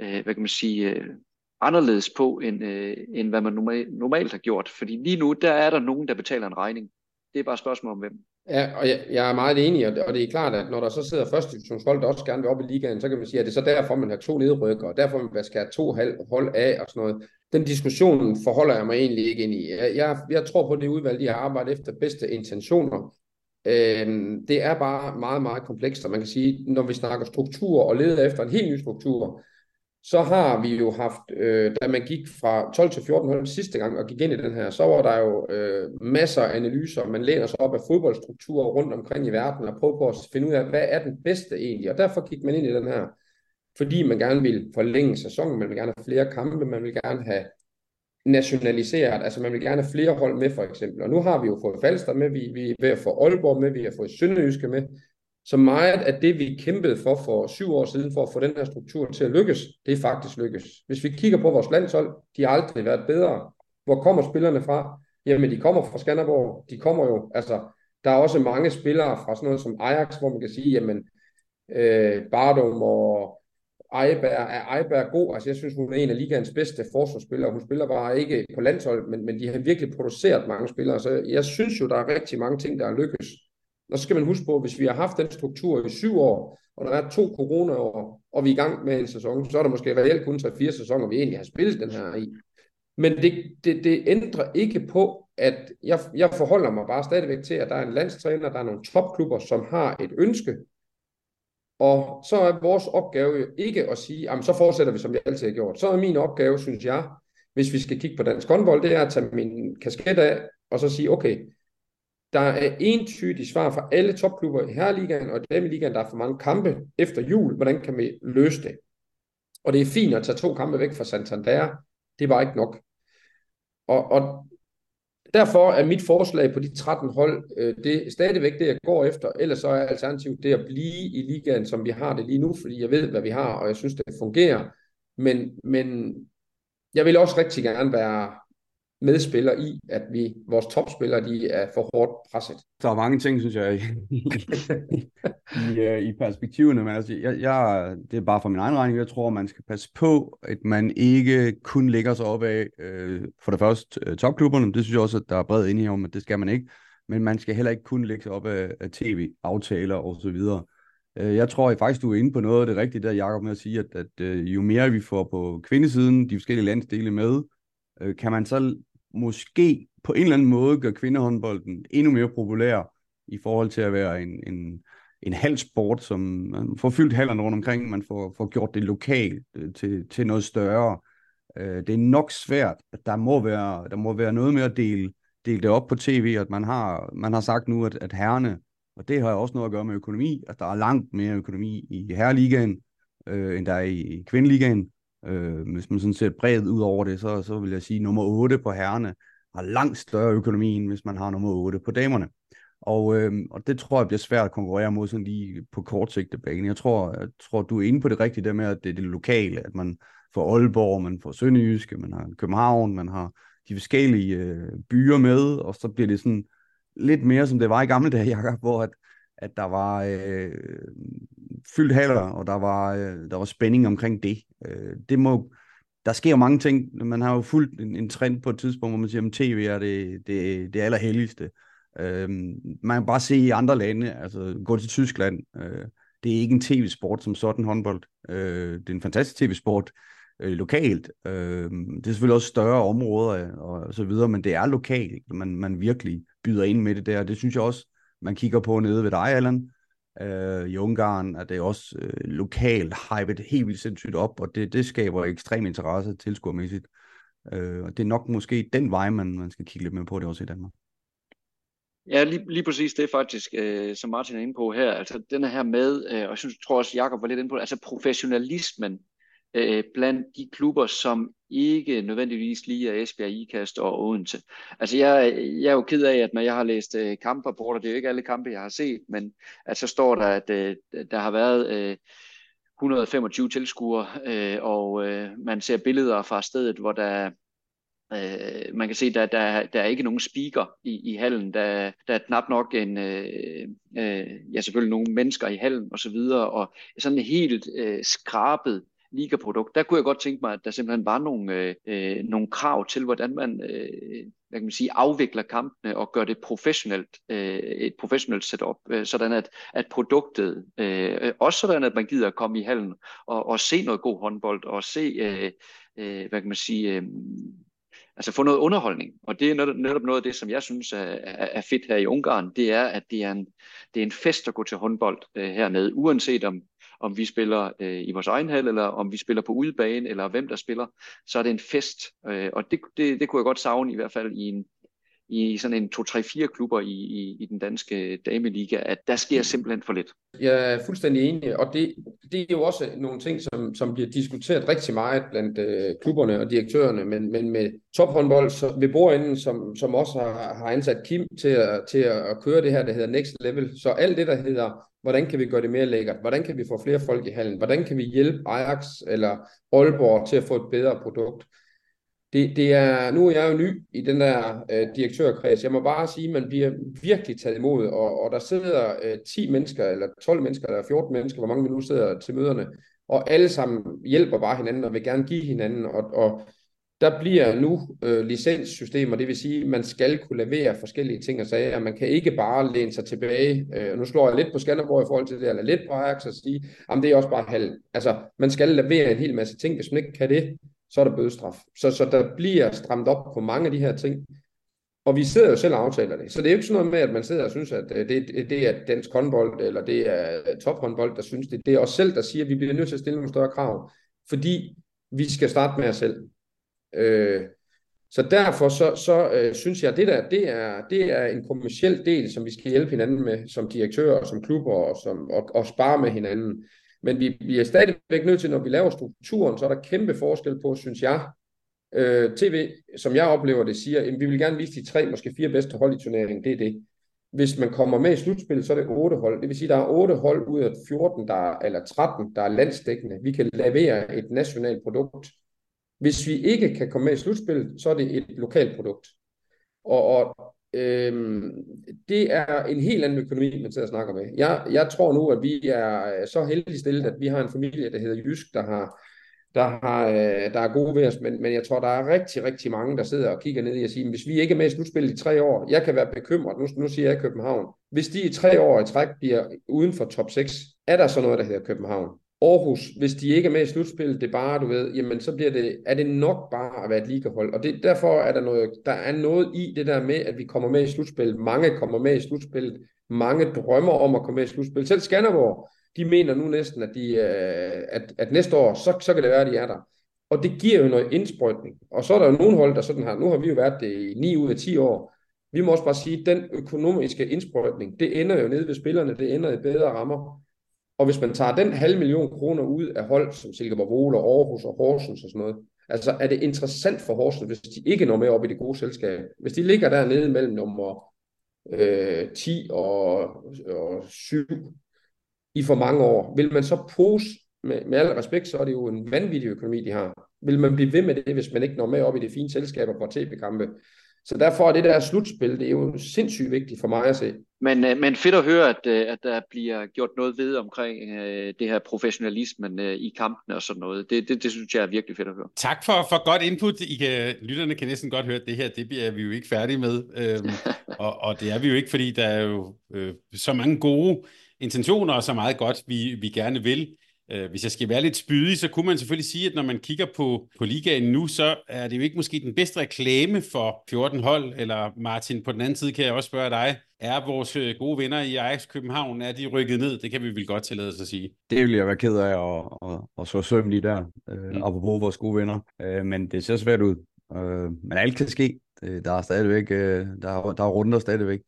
øh, hvad kan man sige, øh, anderledes på, end, øh, end hvad man normalt, normalt har gjort. Fordi lige nu, der er der nogen, der betaler en regning. Det er bare et spørgsmål om hvem. Ja, og jeg, jeg er meget enig, og det, og det er klart, at når der så sidder første divisionsfolk, der også gerne vil op i ligaen, så kan man sige, at det er så derfor, man har to nedrykker, og derfor man skal have to hold af og sådan noget. Den diskussion forholder jeg mig egentlig ikke ind i. Jeg, jeg, jeg tror på, at det udvalg, de har arbejdet efter bedste intentioner. Øhm, det er bare meget, meget komplekst, og man kan sige, når vi snakker struktur og leder efter en helt ny struktur, så har vi jo haft, øh, da man gik fra 12 til 14 hold sidste gang og gik ind i den her, så var der jo øh, masser af analyser, man læner sig op af fodboldstrukturer rundt omkring i verden og prøver på at finde ud af, hvad er den bedste egentlig, og derfor gik man ind i den her fordi man gerne vil forlænge sæsonen, man vil gerne have flere kampe, man vil gerne have nationaliseret, altså man vil gerne have flere hold med for eksempel. Og nu har vi jo fået Falster med, vi, vi er ved at få Aalborg med, vi har fået Sønderjyske med. Så meget af det, vi kæmpede for for syv år siden, for at få den her struktur til at lykkes, det er faktisk lykkes. Hvis vi kigger på vores landshold, de har aldrig været bedre. Hvor kommer spillerne fra? Jamen, de kommer fra Skanderborg. De kommer jo, altså, der er også mange spillere fra sådan noget som Ajax, hvor man kan sige, jamen, øh, Bardum og Ejberg, er Ejberg god? Altså, jeg synes, hun er en af ligaens bedste forsvarsspillere. Hun spiller bare ikke på landshold, men, men de har virkelig produceret mange spillere. Så jeg synes jo, der er rigtig mange ting, der er lykkes. Og så skal man huske på, hvis vi har haft den struktur i syv år, og der er to coronaår, og vi er i gang med en sæson, så er der måske reelt kun 3-4 sæsoner, vi egentlig har spillet den her i. Men det, det, det ændrer ikke på, at jeg, jeg forholder mig bare stadigvæk til, at der er en landstræner, der er nogle topklubber, som har et ønske, og så er vores opgave jo ikke at sige, jamen så fortsætter vi, som vi altid har gjort. Så er min opgave, synes jeg, hvis vi skal kigge på dansk håndbold, det er at tage min kasket af, og så sige, okay, der er entydigt svar fra alle topklubber i Herreligaen og i ligaen, der er for mange kampe efter jul. Hvordan kan vi løse det? Og det er fint at tage to kampe væk fra Santander. Det var ikke nok. Og, og derfor er mit forslag på de 13 hold, øh, det er stadigvæk det, jeg går efter. Ellers så er alternativet det at blive i ligaen, som vi har det lige nu, fordi jeg ved, hvad vi har, og jeg synes, det fungerer. Men, men jeg vil også rigtig gerne være medspiller i, at vi vores topspillere de er for hårdt presset. Der er mange ting, synes jeg, i, i, øh, i perspektiverne, men altså, jeg, jeg, det er bare for min egen regning, jeg tror, man skal passe på, at man ikke kun lægger sig op af, øh, for det første, øh, topklubberne, det synes jeg også, at der er bred enighed om, at det skal man ikke, men man skal heller ikke kun lægge sig op af, af tv-aftaler og så videre. Øh, jeg tror faktisk, du er inde på noget af det rigtige der, Jacob, med at sige, at, at jo mere vi får på kvindesiden, de forskellige landsdele med, kan man så måske på en eller anden måde gør kvindehåndbolden endnu mere populær i forhold til at være en, en, en halv sport, som man får fyldt hallerne rundt omkring, man får, får gjort det lokalt øh, til, til noget større. Øh, det er nok svært, at der må være, der må være noget med at dele, dele det op på tv, at man har, man har sagt nu, at, at herrene, og det har også noget at gøre med økonomi, at der er langt mere økonomi i herreligaen, øh, end der er i, i kvindeligaen. Øh, hvis man sådan ser bredt ud over det, så, så vil jeg sige, at nummer 8 på herrene har langt større økonomi, end hvis man har nummer 8 på damerne. Og, øh, og det tror jeg bliver svært at konkurrere mod sådan lige på kort sigte bane. Jeg tror, jeg tror, du er inde på det rigtige der med, at det er det lokale, at man får Aalborg, man får Sønderjyske, man har København, man har de forskellige øh, byer med, og så bliver det sådan lidt mere, som det var i gamle dage, Jacob, hvor at, at der var øh, fyldt haller, og der var, øh, der var spænding omkring det. Øh, det må, der sker jo mange ting. Man har jo fulgt en, en trend på et tidspunkt, hvor man siger, at tv er det, det, det allerhelligste. Øh, man kan bare se i andre lande, altså gå til Tyskland, øh, det er ikke en tv-sport som sådan håndbold. Øh, det er en fantastisk tv-sport øh, lokalt. Øh, det er selvfølgelig også større områder og, og så videre, men det er lokalt, man, man virkelig byder ind med det der. Det synes jeg også, man kigger på nede ved dig, Allan. Øh, I Ungarn at det også øh, lokalt hypet helt vildt sindssygt op, og det, det skaber ekstrem interesse tilskuermæssigt. Øh, og det er nok måske den vej, man, man skal kigge lidt mere på det også i Danmark. Ja, lige, lige præcis det faktisk, øh, som Martin er inde på her. Altså den her med, øh, og jeg synes, tror også, Jacob var lidt inde på det, altså professionalismen øh, blandt de klubber, som ikke nødvendigvis lige er Esbjerg, Ikast og Odense. Altså jeg, jeg er jo ked af, at når jeg har læst øh, kamprapporter, det er jo ikke alle kampe, jeg har set, men at så står der, at øh, der har været øh, 125 tilskuere, øh, og øh, man ser billeder fra stedet, hvor der Øh, man kan se, at der, der, der er ikke nogen speaker i, i hallen. Der, der er knap nok en, øh, øh, ja selvfølgelig nogle mennesker i hallen og så videre, og sådan helt øh, skrabet ligaprodukt, der kunne jeg godt tænke mig, at der simpelthen var nogle, øh, øh, nogle krav til, hvordan man, øh, hvad kan man sige, afvikler kampene og gør det professionelt, øh, et professionelt setup, øh, sådan at, at produktet, øh, også sådan at man gider at komme i hallen og, og se noget god håndbold og se, øh, øh, hvad kan man sige, øh, altså få noget underholdning. Og det er netop, netop noget af det, som jeg synes er, er, er fedt her i Ungarn, det er, at det er en, det er en fest at gå til håndbold øh, hernede, uanset om, om vi spiller øh, i vores egen hal, eller om vi spiller på udebane, eller hvem der spiller, så er det en fest. Øh, og det, det, det kunne jeg godt savne i hvert fald i en, i sådan en 2-3-4 klubber i, i, i den danske dameliga, at der sker simpelthen for lidt. Jeg er fuldstændig enig, og det, det er jo også nogle ting, som, som bliver diskuteret rigtig meget blandt øh, klubberne og direktørerne, men, men med tophåndbold så, ved bordenden, som, som også har, har ansat Kim til at, til at køre det her, der hedder Next Level. Så alt det, der hedder, hvordan kan vi gøre det mere lækkert, hvordan kan vi få flere folk i hallen, hvordan kan vi hjælpe Ajax eller Aalborg til at få et bedre produkt, det, det er, nu er jeg jo ny i den der øh, direktørkreds. Jeg må bare sige, at man bliver virkelig taget imod, og, og der sidder øh, 10 mennesker, eller 12 mennesker, eller 14 mennesker, hvor mange vi nu sidder til møderne, og alle sammen hjælper bare hinanden og vil gerne give hinanden, og, og der bliver nu øh, licenssystemer, det vil sige, at man skal kunne levere forskellige ting og sager. Man kan ikke bare læne sig tilbage. Øh, nu slår jeg lidt på Skanderborg i forhold til det, eller lidt på Ajax og sige, at det er også bare halv. Altså, man skal levere en hel masse ting. Hvis man ikke kan det, så er der bødestraf. Så, så der bliver stramt op på mange af de her ting. Og vi sidder jo selv og aftaler det. Så det er jo ikke sådan noget med, at man sidder og synes, at øh, det, det er dansk håndbold, eller det er øh, tophåndbold, der synes det. Det er os selv, der siger, at vi bliver nødt til at stille nogle større krav, fordi vi skal starte med os selv. Øh, så derfor så, så øh, synes jeg, at det der, det er, det er en kommersiel del, som vi skal hjælpe hinanden med, som direktører, som klubber, og, som, og, og spare med hinanden. Men vi, vi er stadigvæk nødt til, når vi laver strukturen, så er der kæmpe forskel på, synes jeg, øh, TV, som jeg oplever det, siger, at vi vil gerne vise de tre, måske fire bedste hold i turneringen, det er det. Hvis man kommer med i slutspillet, så er det otte hold. Det vil sige, at der er otte hold ud af 14, der er, eller 13, der er landsdækkende. Vi kan levere et nationalt produkt. Hvis vi ikke kan komme med i slutspillet, så er det et lokalt produkt. Og, og Øhm, det er en helt anden økonomi, man sidder og snakker med. Jeg, jeg tror nu, at vi er så heldige stillet, at vi har en familie, der hedder Jysk, der har, der, har, øh, der er gode ved os, men, men jeg tror, der er rigtig, rigtig mange, der sidder og kigger ned i og siger, hvis vi ikke er med i slutspillet i tre år, jeg kan være bekymret, nu, nu siger jeg København, hvis de i tre år i træk bliver uden for top 6, er der så noget, der hedder København? Aarhus, hvis de ikke er med i slutspillet, det er bare, du ved, jamen så bliver det, er det nok bare at være et ligahold. Og det, derfor er der noget, der er noget i det der med, at vi kommer med i slutspillet. Mange kommer med i slutspillet. Mange drømmer om at komme med i slutspillet. Selv Skanderborg, de mener nu næsten, at, de, øh, at, at næste år, så, så kan det være, at de er der. Og det giver jo noget indsprøjtning. Og så er der jo nogle hold, der sådan har, nu har vi jo været det i 9 ud af 10 år. Vi må også bare sige, at den økonomiske indsprøjtning, det ender jo nede ved spillerne, det ender i bedre rammer. Og hvis man tager den halv million kroner ud af hold som Silkeborg Vole og Aarhus og Horsens og sådan noget, altså er det interessant for Horsens, hvis de ikke når med op i det gode selskab. Hvis de ligger dernede mellem nummer øh, 10 og, og 7 i for mange år, vil man så pose, med, med al respekt, så er det jo en vanvittig økonomi, de har. Vil man blive ved med det, hvis man ikke når med op i det fine selskab og på tv-kampe? Så derfor er det der slutspil, det er jo sindssygt vigtigt for mig at se. Men, øh, men fedt at høre, at, øh, at der bliver gjort noget ved omkring øh, det her professionalismen i kampene og sådan noget. Det, det, det synes jeg er virkelig fedt at høre. Tak for, for godt input. I kan, lytterne kan næsten godt høre, at det her, det bliver vi jo ikke færdige med. Øhm, og, og det er vi jo ikke, fordi der er jo øh, så mange gode intentioner og så meget godt, vi, vi gerne vil. Øh, hvis jeg skal være lidt spydig, så kunne man selvfølgelig sige, at når man kigger på, på ligaen nu, så er det jo ikke måske den bedste reklame for 14 hold, eller Martin, på den anden side kan jeg også spørge dig, er vores øh, gode venner i Ajax København, er de rykket ned? Det kan vi vel godt tillade os at sige. Det vil jeg være ked af at, at, at så søm lige der, øh, mm. apropos vores gode venner. Øh, men det ser svært ud. Øh, men alt kan ske. Der er stadigvæk, øh, der, der er runder stadigvæk.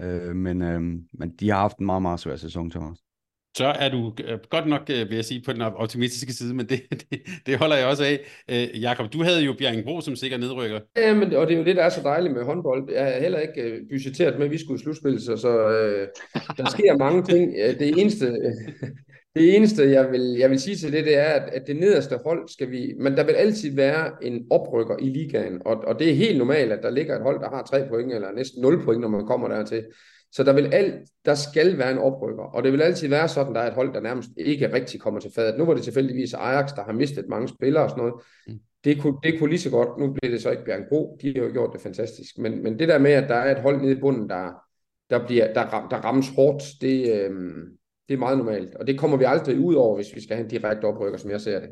Øh, men, øh, men de har haft en meget, meget svær sæson, Thomas så er du øh, godt nok, øh, vil jeg sige, på den optimistiske side, men det, det, det holder jeg også af. Øh, Jakob, du havde jo Bjerringbro som sikker nedrykker. Ja, men, og det er jo det, der er så dejligt med håndbold. Jeg er heller ikke øh, budgetteret med, at vi skulle slutspille, så, så øh, der sker mange ting. Det eneste, det eneste jeg, vil, jeg vil sige til det, det er, at, at det nederste hold skal vi... Men der vil altid være en oprykker i ligaen, og, og det er helt normalt, at der ligger et hold, der har tre point, eller næsten 0 point, når man kommer dertil. Så der, vil alt, der skal være en oprykker, og det vil altid være sådan, der er et hold, der nærmest ikke rigtig kommer til fadet. Nu var det tilfældigvis Ajax, der har mistet mange spillere og sådan noget. Mm. Det, kunne, det kunne lige så godt, nu bliver det så ikke Bro, de har jo gjort det fantastisk, men, men det der med, at der er et hold nede i bunden, der, der, bliver, der, der rammes hårdt, det, øh, det er meget normalt, og det kommer vi aldrig ud over, hvis vi skal have en direkte oprykker, som jeg ser det.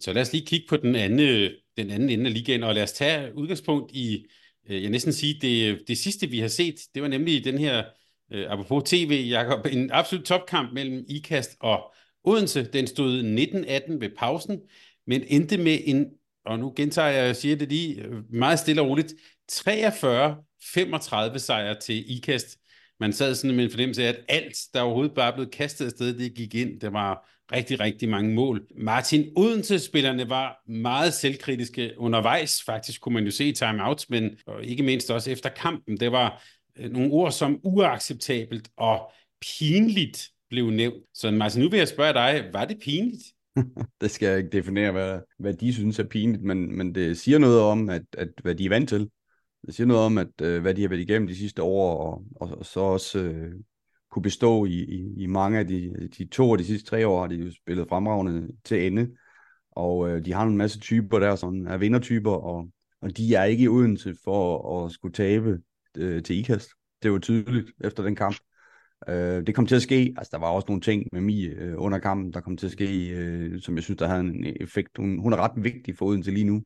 Så lad os lige kigge på den anden, den anden ende af ligaen, og lad os tage udgangspunkt i øh, jeg næsten sige, det, det sidste vi har set, det var nemlig den her, øh, apropos tv, Jacob, en absolut topkamp mellem IKAST og Odense. Den stod 19-18 ved pausen, men endte med en og nu gentager jeg og siger det lige øh, meget stille og roligt, 43-35 sejr til IKAST. Man sad sådan med en fornemmelse af, at alt, der overhovedet bare blev kastet afsted, det gik ind. Det var rigtig, rigtig mange mål. Martin, Odense-spillerne var meget selvkritiske undervejs. Faktisk kunne man jo se timeouts, men og ikke mindst også efter kampen. Det var øh, nogle ord som uacceptabelt og pinligt blev nævnt. Så Martin, nu vil jeg spørge dig, var det pinligt? det skal jeg ikke definere, hvad, hvad de synes er pinligt, men, men det siger noget om, at, at hvad de er vant til. Det siger noget om, at øh, hvad de har været igennem de sidste år, og, og, og så også øh, kunne bestå i, i, i mange af de, de to af de sidste tre år, har de jo spillet fremragende til ende. Og øh, de har en masse typer der, som er vindertyper, og, og de er ikke i Odense for at skulle tabe øh, til IKAST. Det var tydeligt efter den kamp. Øh, det kom til at ske, altså der var også nogle ting med Mie øh, under kampen, der kom til at ske, øh, som jeg synes, der havde en effekt. Hun, hun er ret vigtig for Odense lige nu,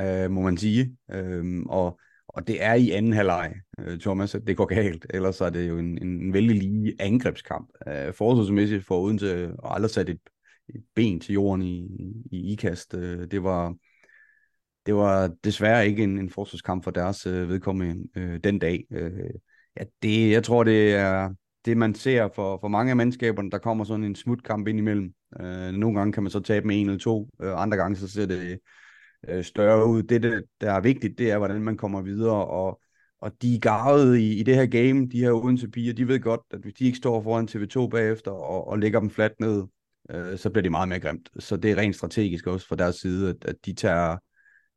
øh, må man sige. Øh, og, og det er i anden halvleg, øh, Thomas, at det går galt. Ellers er det jo en, en vældig lige angrebskamp. Øh, forsvarsmæssigt for uden til at aldrig sat et, et ben til jorden i, i ikast. Øh, det var det var desværre ikke en, en forsvarskamp for deres øh, vedkommende øh, den dag. Øh, ja, det, jeg tror, det er det, man ser for, for mange af mandskaberne, der kommer sådan en smutkamp ind imellem. Øh, nogle gange kan man så tabe med en eller to, øh, andre gange så ser det øh, større ud. Det, det, der er vigtigt, det er, hvordan man kommer videre, og, og de er garvet i, i det her game, de her Odense piger, de ved godt, at hvis de ikke står foran TV2 bagefter og, og lægger dem fladt ned, øh, så bliver det meget mere grimt. Så det er rent strategisk også fra deres side, at, at de tager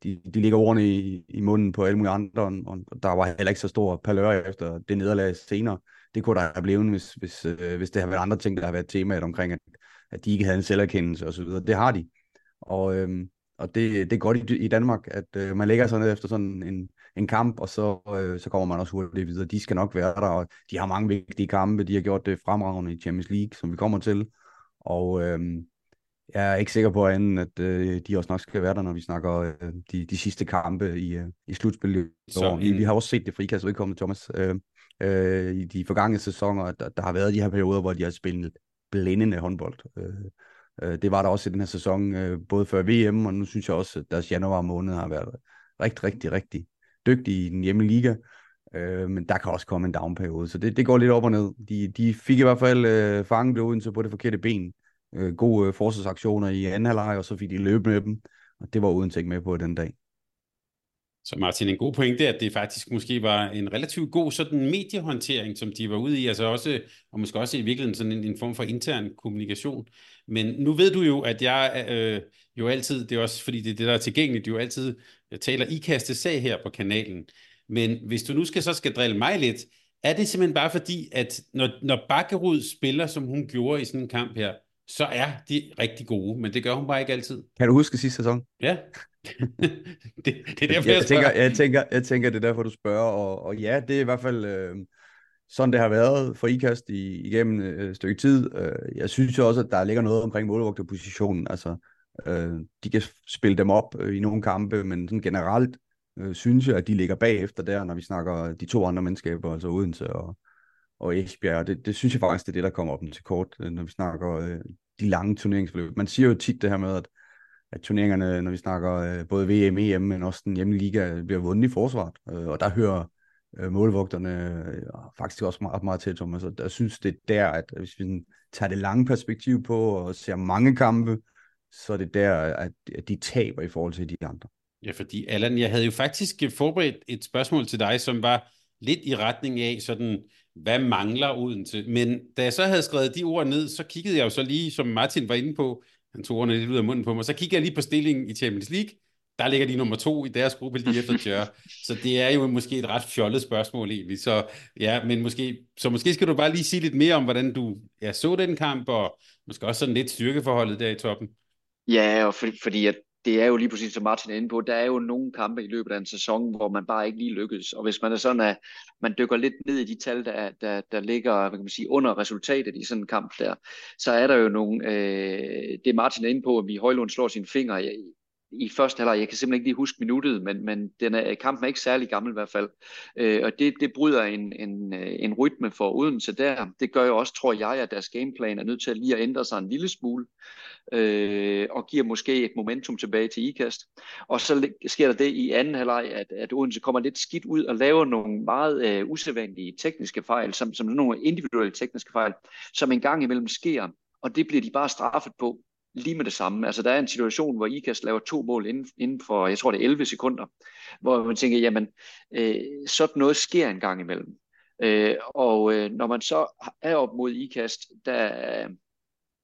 de, de ligger ordene i, i munden på alle mulige andre, og der var heller ikke så stor palør efter det nederlag senere det kunne der have blevet, hvis, hvis, øh, hvis det har været andre ting, der har været temaet omkring, at, at de ikke havde en selverkendelse osv. Det har de. Og, øhm, og det, det er godt i, i Danmark, at øh, man lægger sig ned efter sådan en, en kamp, og så, øh, så kommer man også hurtigt videre. De skal nok være der, og de har mange vigtige kampe. De har gjort det fremragende i Champions League, som vi kommer til. Og øhm, jeg er ikke sikker på andet, at øh, de også nok skal være der, når vi snakker øh, de, de sidste kampe i, øh, i slutspillet. Så en... vi, vi har også set det frikast vedkommende, Thomas. Øh, øh, i de forgangne sæsoner, at der, der har været de her perioder, hvor de har spillet blændende håndbold. Øh, øh, det var der også i den her sæson, øh, både før VM, og nu synes jeg også, at deres januar måned har været rigtig, rigtig, rigtig dygtige i den hjemme liga. Øh, men der kan også komme en downperiode, så det, det går lidt op og ned. De, de fik i hvert fald øh, fanget Odense på det forkerte ben. Øh, gode øh, forsvarsaktioner i anden halvleg, og så fik de løbet med dem, og det var Odense ikke med på den dag. Så Martin, en god pointe er, at det faktisk måske var en relativt god sådan mediehåndtering, som de var ude i, altså også, og måske også i virkeligheden sådan en, en form for intern kommunikation. Men nu ved du jo, at jeg øh, jo altid, det er også fordi det er det, der er tilgængeligt, jo altid jeg taler ikaste sag her på kanalen. Men hvis du nu skal så skal drille mig lidt, er det simpelthen bare fordi, at når, når Bakkerud spiller, som hun gjorde i sådan en kamp her, så er de rigtig gode, men det gør hun bare ikke altid. Kan du huske sidste sæson? Ja. Det, det er derfor, jeg, jeg, tænker, jeg, tænker, jeg tænker, det er derfor, du spørger, og, og ja, det er i hvert fald øh, sådan, det har været for IKAST i, igennem øh, et stykke tid. Øh, jeg synes jo også, at der ligger noget omkring målvogterpositionen. Altså, øh, de kan spille dem op øh, i nogle kampe, men sådan generelt øh, synes jeg, at de ligger bagefter der, når vi snakker de to andre mandskaber, altså Odense og, og Esbjerg. Det, det synes jeg faktisk, det er det, der kommer op til kort, øh, når vi snakker øh, de lange turneringsforløb. Man siger jo tit det her med, at at turneringerne, når vi snakker øh, både VM, EM, men også den hjemlige liga, bliver vundet i forsvaret. Øh, og der hører øh, målvogterne øh, faktisk også meget, meget til, Thomas. Og jeg synes, det er der, at hvis vi tager det lange perspektiv på og ser mange kampe, så er det der, at, at de taber i forhold til de andre. Ja, fordi Allan, jeg havde jo faktisk forberedt et spørgsmål til dig, som var lidt i retning af sådan, hvad mangler Odense? Men da jeg så havde skrevet de ord ned, så kiggede jeg jo så lige, som Martin var inde på, han tog ordene lidt ud af munden på mig. Så kigger jeg lige på stillingen i Champions League. Der ligger de nummer to i deres gruppe lige efter Tjør. så det er jo måske et ret fjollet spørgsmål egentlig. Så, ja, men måske, så måske skal du bare lige sige lidt mere om, hvordan du ja, så den kamp, og måske også sådan lidt styrkeforholdet der i toppen. Ja, og for, fordi at det er jo lige præcis som Martin er inde på, der er jo nogle kampe i løbet af en sæson, hvor man bare ikke lige lykkes. Og hvis man er sådan, at man dykker lidt ned i de tal, der, der, der ligger hvad kan man sige, under resultatet i sådan en kamp der, så er der jo nogle, øh, det Martin er inde på, at vi Højlund slår sine fingre. Jeg, i første halvleg. Jeg kan simpelthen ikke lige huske minuttet, men, men den er, kampen er ikke særlig gammel i hvert fald. Øh, og det, det bryder en, en, øh, en rytme for Odense der. Det gør jo også, tror jeg, at deres gameplan er nødt til at lige at ændre sig en lille smule, øh, og giver måske et momentum tilbage til IKAST. Og så sker der det i anden halvleg, at, at Odense kommer lidt skidt ud og laver nogle meget øh, usædvanlige tekniske fejl, som, som nogle individuelle tekniske fejl, som en gang imellem sker, og det bliver de bare straffet på lige med det samme. Altså der er en situation, hvor IKAST laver to mål inden, inden for, jeg tror det er 11 sekunder, hvor man tænker, jamen øh, sådan noget sker en gang imellem. Øh, og øh, når man så er op mod IKAST, der,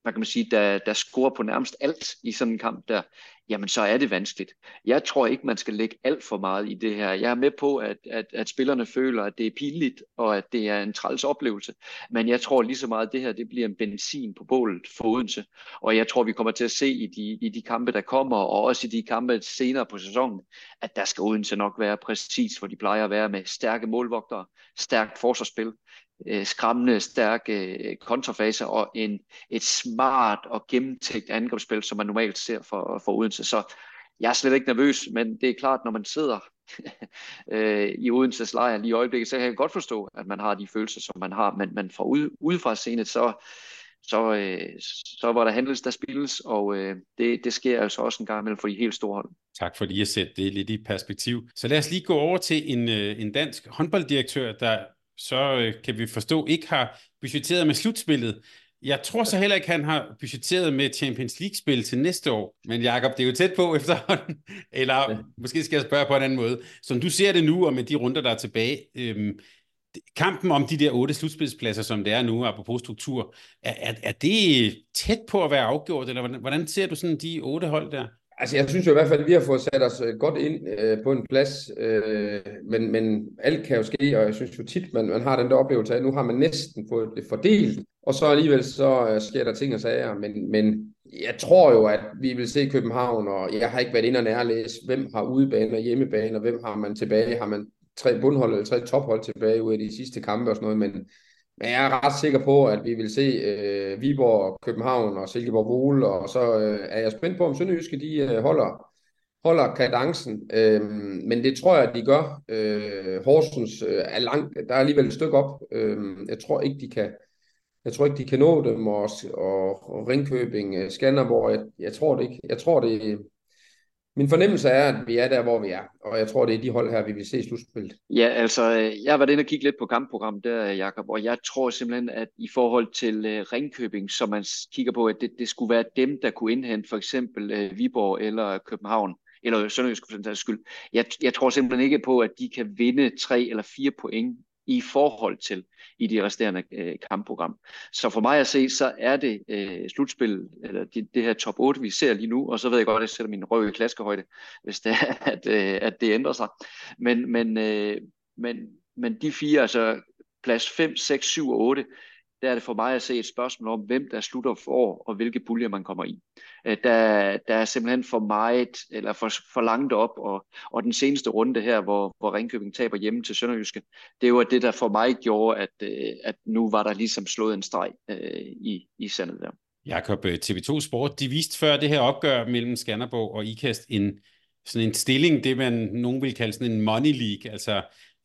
hvad kan man sige, der, der scorer på nærmest alt i sådan en kamp der, jamen så er det vanskeligt. Jeg tror ikke, man skal lægge alt for meget i det her. Jeg er med på, at, at, at spillerne føler, at det er pinligt, og at det er en træls oplevelse. Men jeg tror lige så meget, at det her det bliver en benzin på bålet for Odense. Og jeg tror, vi kommer til at se i de, i de kampe, der kommer, og også i de kampe senere på sæsonen, at der skal Odense nok være præcis, hvor de plejer at være med stærke målvogtere, stærkt forsvarsspil, øh, skræmmende stærke øh, kontrafase og en, et smart og gennemtænkt angrebsspil, som man normalt ser for, for Odense. Så jeg er slet ikke nervøs, men det er klart, når man sidder øh, i Odenses lejr lige i øjeblikket, så kan jeg godt forstå, at man har de følelser, som man har, men, men fra ude, udefra scenet, så, så, øh, så var der handles, der spilles, og øh, det, det sker altså også en gang imellem for de helt store hold. Tak for lige at sætte det lidt i perspektiv. Så lad os lige gå over til en, øh, en dansk håndbolddirektør, der så øh, kan vi forstå, ikke har budgetteret med slutspillet. Jeg tror så heller ikke, han har budgetteret med Champions League-spil til næste år. Men Jakob, det er jo tæt på efterhånden. Eller ja. måske skal jeg spørge på en anden måde. Som du ser det nu, og med de runder, der er tilbage, øhm, kampen om de der otte slutspilspladser, som det er nu, apropos struktur, er, er, er det tæt på at være afgjort, eller hvordan, hvordan ser du sådan de otte hold der? Altså, jeg synes jo i hvert fald, at vi har fået sat os øh, godt ind øh, på en plads, øh, men, men alt kan jo ske, og jeg synes jo tit, man, man har den der oplevelse af, at nu har man næsten fået det fordelt, og så alligevel så øh, sker der ting og sager, men, men jeg tror jo, at vi vil se København, og jeg har ikke været inde og nærlæse, hvem har udebane og hjemmebane, og hvem har man tilbage, har man tre bundhold eller tre tophold tilbage ud af de sidste kampe og sådan noget, men men jeg er ret sikker på, at vi vil se øh, Viborg, København og Silkeborg Vole, og så øh, er jeg spændt på, om Sønderjyske de øh, holder, holder kadencen. Øh, men det tror jeg, at de gør. Øh, Horsens øh, er langt, der er alligevel et stykke op. Øh, jeg tror ikke, de kan jeg tror ikke, de kan nå dem, og, og, og Ringkøbing, øh, Skanderborg, jeg, jeg tror det ikke. Jeg tror, det, min fornemmelse er, at vi er der, hvor vi er, og jeg tror, det er de hold her, vi vil se i slutspillet. Ja, altså, jeg har været inde og kigge lidt på kampprogrammet der, Jakob, og jeg tror simpelthen, at i forhold til uh, Ringkøbing, som man kigger på, at det, det skulle være dem, der kunne indhente for eksempel uh, Viborg eller København, eller Sønderjysk for den skyld. Jeg, jeg tror simpelthen ikke på, at de kan vinde tre eller fire point i forhold til i de resterende øh, kampprogram. Så for mig at se, så er det øh, slutspil, eller det, det her top 8, vi ser lige nu, og så ved jeg godt, at jeg sætter min røv i klaskehøjde, hvis det er, at, øh, at det ændrer sig. Men, men, øh, men, men de fire, altså plads 5, 6, 7 og 8, der er det for mig at se et spørgsmål om, hvem der slutter for, og hvilke puljer man kommer i. Øh, der, der er simpelthen for meget, eller for, for langt op, og, og den seneste runde her, hvor, hvor Ringkøbing taber hjemme til Sønderjyske, det var det, der for mig gjorde, at, øh, at nu var der ligesom slået en streg øh, i, i sandet der. Jakob, øh, TV2 Sport, de viste før det her opgør mellem Skanderborg og IKAST en, sådan en stilling, det man nogen vil kalde sådan en money league, altså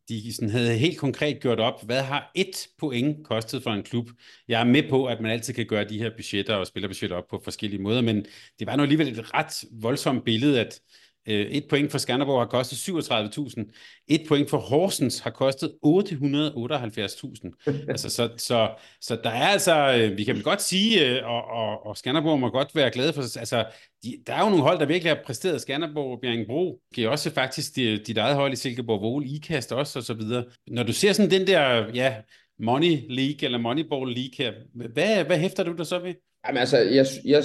de sådan havde helt konkret gjort op, hvad har et point kostet for en klub? Jeg er med på, at man altid kan gøre de her budgetter og spillerbudgetter op på forskellige måder, men det var nu alligevel et ret voldsomt billede, at Øh, et point for Skanderborg har kostet 37.000. Et point for Horsens har kostet 878.000. altså, så, så, så der er altså, øh, vi kan godt sige, øh, og, og, og Skanderborg må godt være glade for, altså, de, der er jo nogle hold, der virkelig har præsteret Skanderborg og Bjerringbro. Det er også faktisk dit, dit eget hold i Silkeborg Vole, IKAST også, og så videre. Når du ser sådan den der, ja, Money League eller Moneyball League her, hvad, hvad hæfter du der så ved? Jamen altså, jeg, jeg,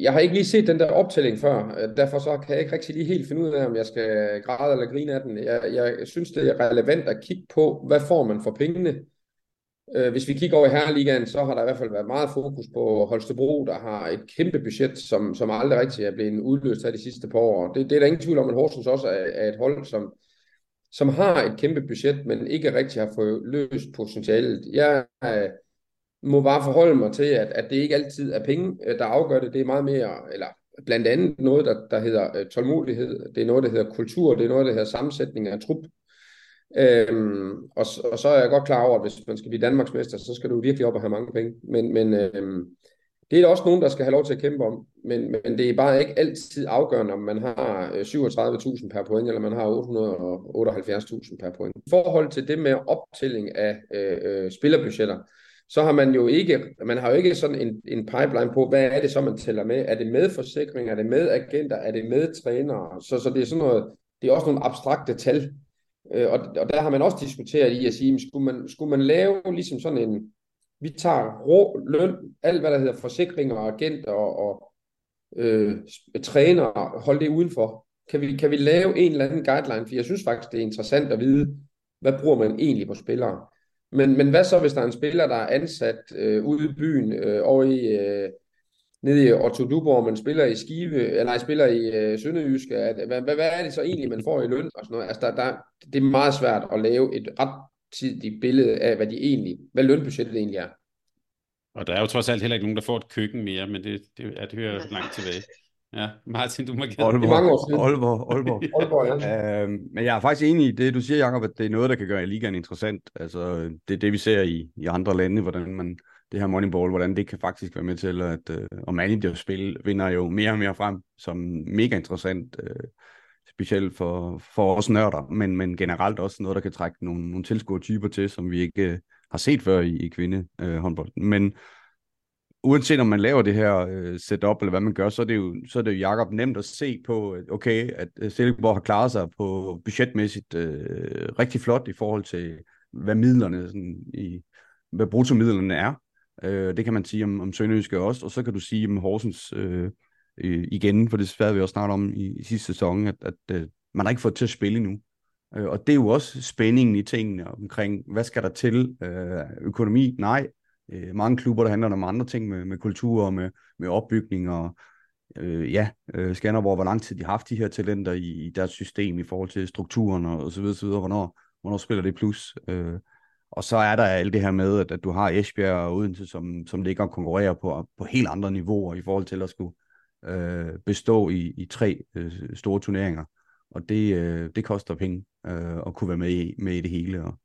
jeg har ikke lige set den der optælling før, øh, derfor så kan jeg ikke rigtig lige helt finde ud af, om jeg skal græde eller grine af den. Jeg, jeg synes, det er relevant at kigge på, hvad får man for pengene. Øh, hvis vi kigger over i Herreligaen, så har der i hvert fald været meget fokus på Holstebro, der har et kæmpe budget, som, som aldrig rigtig er blevet udløst her de sidste par år. Det, det er der ingen tvivl om, at Horsens også er, er et hold, som, som har et kæmpe budget, men ikke rigtig har fået løst potentialet. Jeg må bare forholde mig til, at, at det ikke altid er penge, øh, der afgør det. Det er meget mere, eller blandt andet noget, der, der hedder øh, tålmodighed, det er noget, der hedder kultur, det er noget, der hedder sammensætning af trup. Øhm, og, og så er jeg godt klar over, at hvis man skal blive Danmarksmester, så skal du virkelig op og have mange penge. Men, men øhm, det er der også nogen, der skal have lov til at kæmpe om. Men, men det er bare ikke altid afgørende, om man har øh, 37.000 per point, eller man har 878.000 per point. I forhold til det med optælling af øh, øh, spillerbudgetter, så har man jo ikke, man har jo ikke sådan en, en pipeline på, hvad er det så, man tæller med? Er det med forsikring? Er det med agenter? Er det med trænere? Så, så det er sådan noget, det er også nogle abstrakte tal. Øh, og, og der har man også diskuteret i at sige, skulle man, skulle man lave ligesom sådan en, vi tager rå løn, alt hvad der hedder forsikringer og agenter og, og øh, trænere, hold det udenfor. Kan vi, kan vi lave en eller anden guideline? For jeg synes faktisk, det er interessant at vide, hvad bruger man egentlig på spillere? Men, men hvad så, hvis der er en spiller, der er ansat øh, ude i byen, øh, over i, øh, nede i Otto Duborg, man spiller i Skive, eller nej, spiller i øh, Sønderjyske, at, hvad, hvad, hvad er det så egentlig, man får i løn? Og sådan noget? Altså, der, der, det er meget svært at lave et ret tidigt billede af, hvad de egentlig, hvad lønbudgettet egentlig er. Og der er jo trods alt heller ikke nogen, der får et køkken mere, men det, det, er, det hører langt tilbage. Ja, Martin, du må gerne. Aalborg, mange år siden. Aalborg, Aalborg. Aalborg ja. øhm, men jeg er faktisk enig i det, du siger, Jacob, at det er noget, der kan gøre ligaen interessant. Altså, det er det, vi ser i, i andre lande, hvordan man, det her Moneyball, hvordan det kan faktisk være med til, at uh, og managerspil vinder jo mere og mere frem, som mega interessant, uh, specielt for, for os nørder, men, men generelt også noget, der kan trække nogle, nogle tilskuertyper til, som vi ikke uh, har set før i, i kvindehåndbold. Uh, men uanset om man laver det her øh, setup, eller hvad man gør, så er det jo, så er det jo Jacob nemt at se på, okay, at øh, Silkeborg har klaret sig på budgetmæssigt øh, rigtig flot i forhold til, hvad midlerne, sådan, i, hvad brutomidlerne er. Øh, det kan man sige om, om Sønderjyske også, og så kan du sige om Horsens øh, øh igen, for det svært vi også snart om i, i sidste sæson, at, at øh, man har ikke fået til at spille endnu. Øh, og det er jo også spændingen i tingene omkring, hvad skal der til? Øh, økonomi? Nej øh, mange klubber, der handler om andre ting med, med kultur og med, med opbygning og øh, ja, øh, Skanderborg, hvor lang tid de har haft de her talenter i, i deres system i forhold til strukturen og, og så videre, så videre hvornår, hvornår spiller det plus. Øh, og så er der alt det her med, at, at du har Esbjerg og Odense, som, som ligger og konkurrerer på, på helt andre niveauer i forhold til at skulle øh, bestå i, i tre øh, store turneringer. Og det, øh, det koster penge øh, at kunne være med i, med i det hele. Og,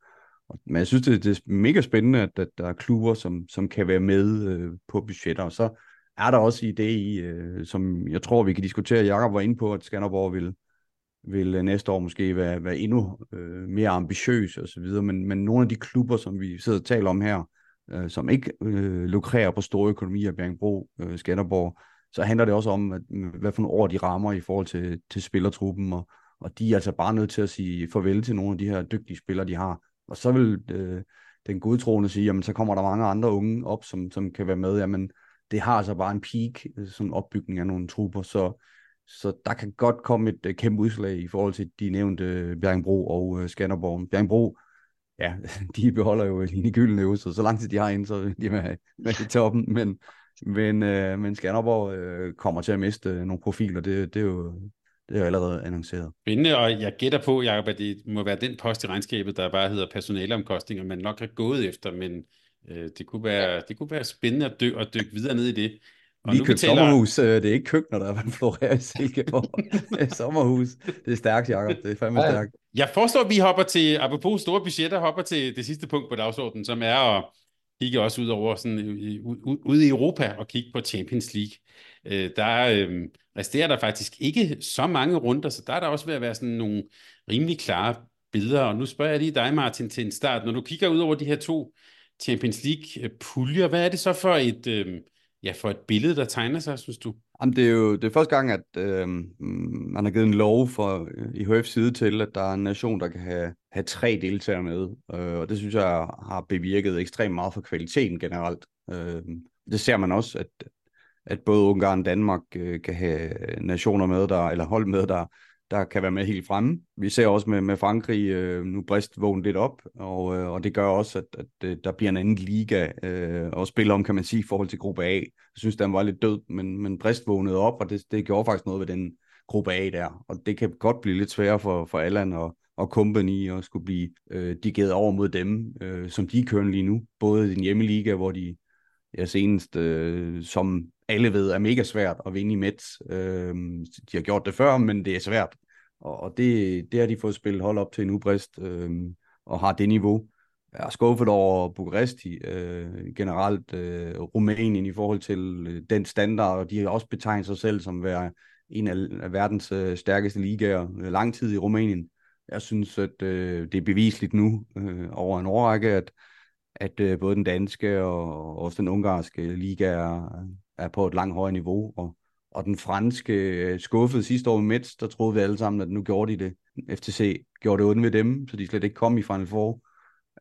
men jeg synes, det, det er mega spændende, at, at der er klubber, som, som kan være med øh, på budgetter. Og så er der også idé i, øh, som jeg tror, vi kan diskutere. Jakob var inde på, at Skanderborg vil, vil øh, næste år måske være, være endnu øh, mere ambitiøs og så videre. Men, men nogle af de klubber, som vi sidder og taler om her, øh, som ikke øh, lukrerer på store økonomier, Bjergbro, øh, Skanderborg, så handler det også om, at, øh, hvad for nogle år de rammer i forhold til, til spillertruppen, og, og de er altså bare nødt til at sige farvel til nogle af de her dygtige spillere, de har, og så vil øh, den godtroende sige, jamen så kommer der mange andre unge op, som, som kan være med. Jamen det har altså bare en peak, øh, sådan som opbygning af nogle trupper, så, så der kan godt komme et øh, kæmpe udslag i forhold til de nævnte øh, Bjergbro og øh, Skanderborg. Bjergbro, ja, de beholder jo Line Gyldenøve, så så lang tid de har en, så de er med, med i toppen, men, men, øh, men Skanderborg øh, kommer til at miste uh, nogle profiler, det, det er jo det er allerede annonceret. Spændende, og jeg gætter på, Jacob, at det må være den post i regnskabet, der bare hedder personaleomkostninger, man nok har gået efter, men øh, det, kunne være, det kunne være spændende at, dy- at dykke videre ned i det. Og Vi nu betaler... sommerhus, øh, det er ikke køkkener, der er florerer i Silkeborg. er sommerhus. Det er stærkt, Jacob. Det er fandme ja. stærkt. Jeg foreslår, at vi hopper til, apropos store budgetter, hopper til det sidste punkt på dagsordenen, som er at kigge også ud over sådan, ude i Europa og kigge på Champions League. Øh, der øh, Altså, resterer der faktisk ikke så mange runder, så der er der også ved at være sådan nogle rimelig klare billeder. Og nu spørger jeg lige dig, Martin, til en start. Når du kigger ud over de her to Champions League-puljer, hvad er det så for et, øh, ja, for et billede, der tegner sig, synes du? Jamen, det er jo det er første gang, at øh, man har givet en lov for øh, i IHF side til, at der er en nation, der kan have, have tre deltagere med. Øh, og det synes jeg har bevirket ekstremt meget for kvaliteten generelt. Øh, det ser man også, at at både Ungarn og Danmark øh, kan have nationer med, der, eller hold med, der, der kan være med helt fremme. Vi ser også med, med Frankrig øh, nu brist vågen lidt op, og, øh, og det gør også, at, at øh, der bliver en anden liga øh, at spille om, kan man sige, i forhold til gruppe A. Jeg synes, den var lidt død, men, men brist vågnede op, og det, det gjorde faktisk noget ved den gruppe A der. Og det kan godt blive lidt sværere for, for Allan og, og company at skulle blive øh, digeret over mod dem, øh, som de kører lige nu. Både i den hjemmeliga, hvor de ja, senest, øh, som alle ved er mega svært at vinde i Mets. Øh, de har gjort det før, men det er svært. Og, og det, det har de fået spillet hold op til nu, ubrist, øh, og har det niveau. Jeg er skuffet over Bukaresti, øh, generelt øh, Rumænien i forhold til øh, den standard, og de har også betegnet sig selv som være en af, af verdens øh, stærkeste ligaer øh, lang tid i Rumænien. Jeg synes, at øh, det er bevisligt nu øh, over en årrække, at, at øh, både den danske og også den ungarske liga er, er på et langt højere niveau, og, og den franske øh, skuffede sidste år med Mets, der troede vi alle sammen, at nu gjorde de det. FTC gjorde det ondt ved dem, så de slet ikke kom i Final Four.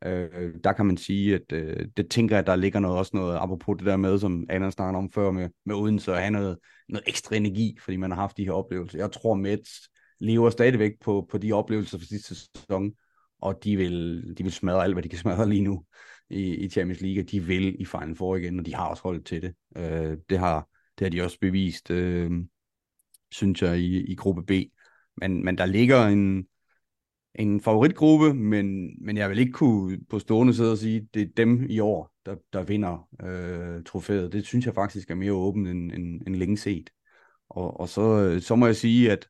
Øh, der kan man sige, at øh, det tænker jeg, at der ligger noget, også noget, apropos det der med, som Anna snakkede om før med, med Odense, at have noget, noget ekstra energi, fordi man har haft de her oplevelser. Jeg tror, Mets lever stadigvæk på, på de oplevelser fra sidste sæson, og de vil, de vil smadre alt, hvad de kan smadre lige nu i, i Champions League. De vil i Final Four igen, og de har også holdt til det. Øh, det, har, det har de også bevist, øh, synes jeg, i, i gruppe B. Men, men der ligger en, en favoritgruppe, men, men jeg vil ikke kunne på stående sidde og sige, at det er dem i år, der, der vinder øh, trofæet. Det synes jeg faktisk er mere åbent end, end, end længe set. Og, og så, øh, så må jeg sige, at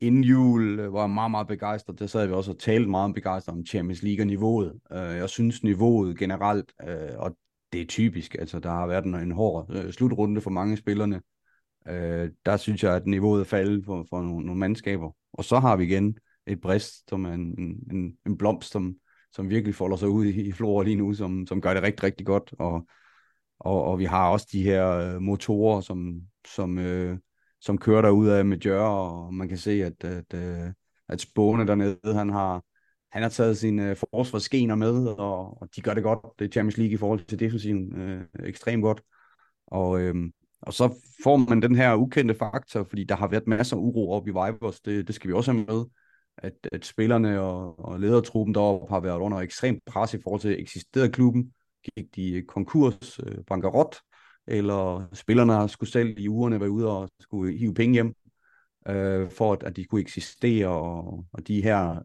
inden jul øh, var jeg meget, meget begejstret. Der sad vi også og talte meget begejstret om Champions League og niveauet. Øh, jeg synes niveauet generelt, øh, og det er typisk, altså der har været en, hård slutrunde for mange spillerne. Der synes jeg, at niveauet er faldet for, for nogle, nogle mandskaber. Og så har vi igen et brist, som er en, en, en blomst, som, som virkelig folder sig ud i, i Flora lige nu, som, som gør det rigtig, rigtig godt. Og, og, og vi har også de her motorer, som, som øh, som kører der ud af med Jør, og man kan se, at, at, at, at Spåne dernede, han har, han har taget sine øh, forsvarsgener med, og, og de gør det godt. Det er Champions League i forhold til defensiven øh, ekstremt godt. Og, øh, og så får man den her ukendte faktor, fordi der har været masser af uro op i Vibers, det, det skal vi også have med, at, at spillerne og, og ledertruppen deroppe har været under ekstremt pres i forhold til eksisterede klubben. Gik de konkurs, øh, bankerot, eller spillerne skulle selv i ugerne være ude og skulle hive penge hjem, øh, for at, at de kunne eksistere, og, og de her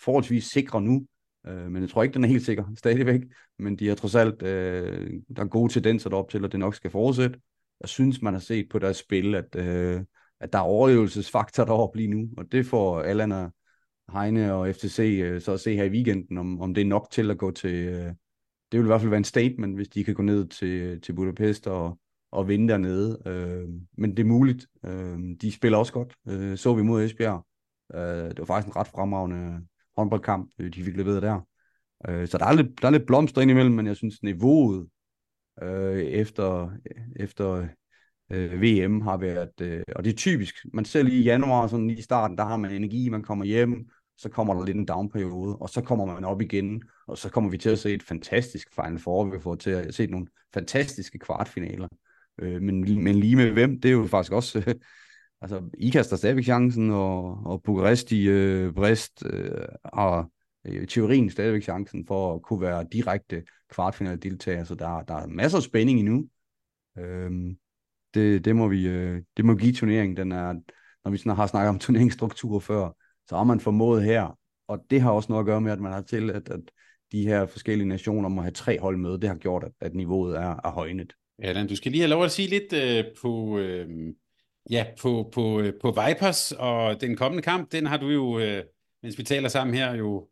forholdsvis sikre nu, øh, men jeg tror ikke, den er helt sikker stadigvæk, men de har trods alt, øh, der er gode tendenser derop til, at det nok skal fortsætte. Jeg synes, man har set på deres spil, at, øh, at der er overlevelsesfaktor deroppe lige nu, og det får Allan og Heine og FTC øh, så at se her i weekenden, om, om det er nok til at gå til, øh, det vil i hvert fald være en statement, hvis de kan gå ned til, til Budapest og, og vinde dernede. Øh, men det er muligt. Øh, de spiller også godt. Øh, så vi mod Esbjerg. Øh, det var faktisk en ret fremragende håndboldkamp, øh, de fik leveret der. Øh, så der er, lidt, der er lidt blomster indimellem, men jeg synes niveauet øh, efter, efter øh, VM har været, øh, og det er typisk, man ser lige i januar, sådan lige i starten, der har man energi, man kommer hjem, så kommer der lidt en down-periode, og så kommer man op igen, og så kommer vi til at se et fantastisk Final Four, vi får til at se nogle fantastiske kvartfinaler. Øh, men, men lige med hvem, det er jo faktisk også, øh, altså IKAST har stadigvæk chancen, og, og Bukaresti, øh, Brest øh, har øh, teorien stadigvæk chancen for at kunne være direkte kvartfinaldeltager, så der, der er masser af spænding endnu. Øh, det, det, må vi, øh, det må give turneringen, den er, når vi sådan har snakket om turneringsstruktur før, så har man formået her, og det har også noget at gøre med, at man har til, at, at de her forskellige nationer må have tre hold med. Det har gjort, at, at niveauet er, er højnet. Ja, du skal lige have lov at sige lidt øh, på, øh, ja, på, på, øh, på Vipers, og den kommende kamp, den har du jo, øh, mens vi taler sammen her, jo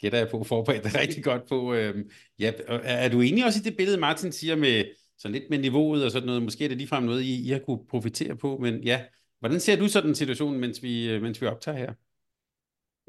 gætter jeg på, forberedt dig rigtig godt på. Øh, ja, er du enig også i det billede, Martin siger med sådan lidt med niveauet og sådan noget? Måske er det ligefrem noget, I, I har kunne profitere på, men ja, hvordan ser du sådan situation, mens vi, øh, mens vi optager her?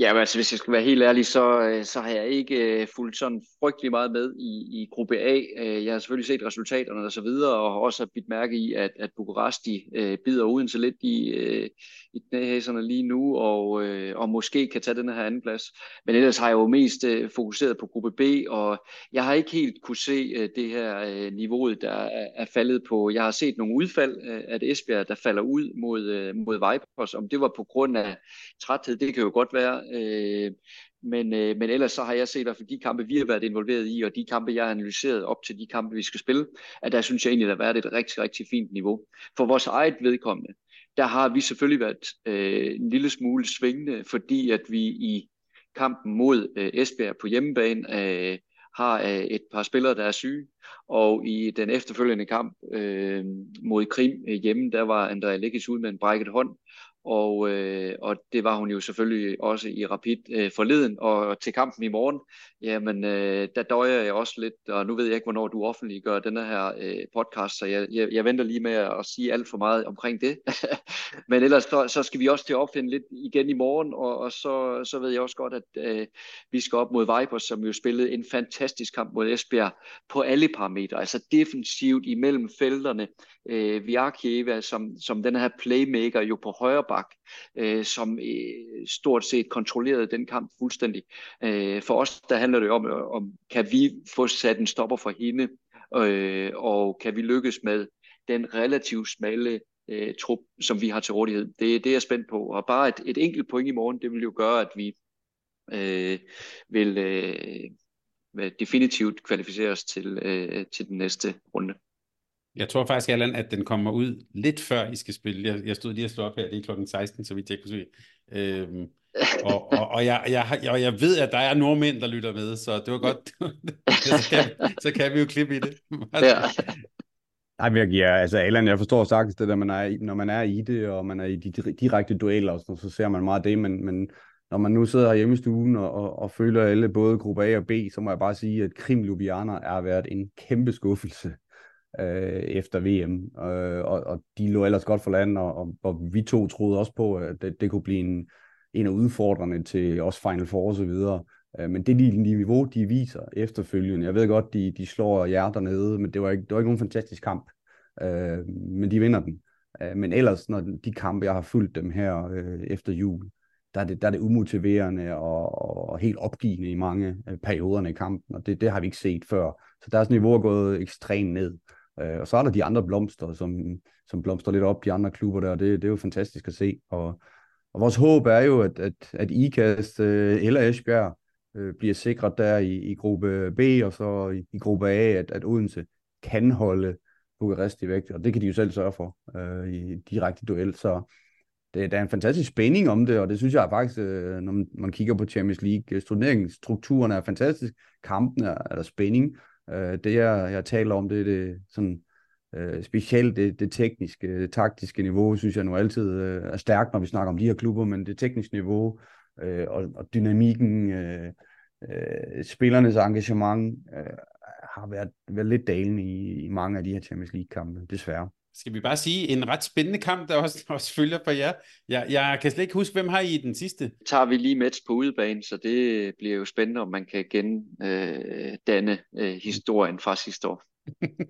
Ja, men altså, hvis jeg skal være helt ærlig, så, øh, så har jeg ikke øh, fulgt sådan frygtelig meget med i, i gruppe A. Øh, jeg har selvfølgelig set resultaterne og så videre, og har også bidt mærke i, at, at Bukarest de, øh, bider uden så lidt i, øh, i knæhæserne lige nu, og, øh, og måske kan tage den her anden plads. Men ellers har jeg jo mest øh, fokuseret på gruppe B, og jeg har ikke helt kunne se øh, det her øh, niveauet, der er, er faldet på. Jeg har set nogle udfald øh, at Esbjerg, der falder ud mod, øh, mod Vipers. Om det var på grund af træthed, det kan jo godt være, Øh, men, øh, men ellers så har jeg set i hvert fald de kampe, vi har været involveret i, og de kampe, jeg har analyseret op til de kampe, vi skal spille, at der synes jeg egentlig, der har været et rigtig, rigtig fint niveau. For vores eget vedkommende, der har vi selvfølgelig været øh, en lille smule svingende, fordi at vi i kampen mod øh, Esbjerg på hjemmebane øh, har øh, et par spillere, der er syge, og i den efterfølgende kamp øh, mod Krim øh, hjemme, der var Andrea Lekkes ud med en brækket hånd, og, øh, og det var hun jo selvfølgelig også i Rapid øh, forleden, og til kampen i morgen, jamen øh, der døjer jeg også lidt, og nu ved jeg ikke, hvornår du offentliggør den her øh, podcast, så jeg, jeg, jeg venter lige med at sige alt for meget omkring det. Men ellers så, så skal vi også til at opfinde lidt igen i morgen, og, og så, så ved jeg også godt, at øh, vi skal op mod Vipers, som jo spillede en fantastisk kamp mod Esbjerg på alle parametre, altså defensivt imellem felterne, øh, Viakieva som, som den her playmaker jo på højre bak, øh, som øh, stort set kontrollerede den kamp fuldstændig. Øh, for os der handler det om, øh, om kan vi få sat en stopper for hende, øh, og kan vi lykkes med den relativt smalle øh, trup, som vi har til rådighed. Det, det er jeg spændt på. Og bare et, et enkelt point i morgen, det vil jo gøre, at vi øh, vil øh, definitivt kvalificere os til, øh, til den næste runde. Jeg tror faktisk, Allan, at den kommer ud lidt før I skal spille. Jeg, jeg stod lige og slå op her, det er klokken 16, så vidt jeg kan se. Øhm, og, og, og, jeg, jeg, jeg, jeg ved, at der er nordmænd, der lytter med, så det var godt. så, kan, så kan vi jo klippe i det. ja. Nej, jeg giver, altså Allan, jeg forstår sagtens det der, man er, når man er i det, og man er i de direkte dueller, og sådan, så ser man meget det, men, men når man nu sidder hjemme i stuen og, og, og føler alle både gruppe A og B, så må jeg bare sige, at Krim Ljubljana er været en kæmpe skuffelse øh, efter VM, øh, og, og de lå ellers godt for land, og, og, og vi to troede også på, at det, det kunne blive en, en af udfordrende til også Final Four og så videre. Øh, men det de, niveau, de viser efterfølgende, jeg ved godt, de, de slår jer nede, men det var ikke, det var ikke nogen fantastisk kamp, øh, men de vinder den. Øh, men ellers, når de kampe, jeg har fulgt dem her øh, efter jul, der er, det, der er det umotiverende og, og helt opgivende i mange øh, perioderne i kampen, og det, det har vi ikke set før. Så deres niveau er gået ekstremt ned. Øh, og så er der de andre blomster, som, som blomster lidt op, de andre klubber der, og det, det er jo fantastisk at se. Og, og vores håb er jo, at, at, at IKAST øh, eller Esbjerg øh, bliver sikret der i, i gruppe B, og så i, i gruppe A, at, at Odense kan holde Bukarest i vægt, og det kan de jo selv sørge for øh, i direkte duel. Så det, der er en fantastisk spænding om det, og det synes jeg faktisk, øh, når man, man kigger på Champions League, turneringsstrukturen er fantastisk, kampen er, er der spænding, Øh, det jeg, jeg taler om, det er det sådan, øh, specielt det, det tekniske, det taktiske niveau, synes jeg nu altid øh, er stærkt, når vi snakker om de her klubber, men det tekniske niveau øh, og, og dynamikken, øh, øh, spillernes engagement øh, har været, været lidt dalende i, i mange af de her Champions League-kampe, desværre skal vi bare sige, en ret spændende kamp, der også, også følger for jer. Jeg, jeg kan slet ikke huske, hvem har I den sidste? Tager vi lige Mets på udebane, så det bliver jo spændende, om man kan gendanne øh, øh, historien fra sidste år.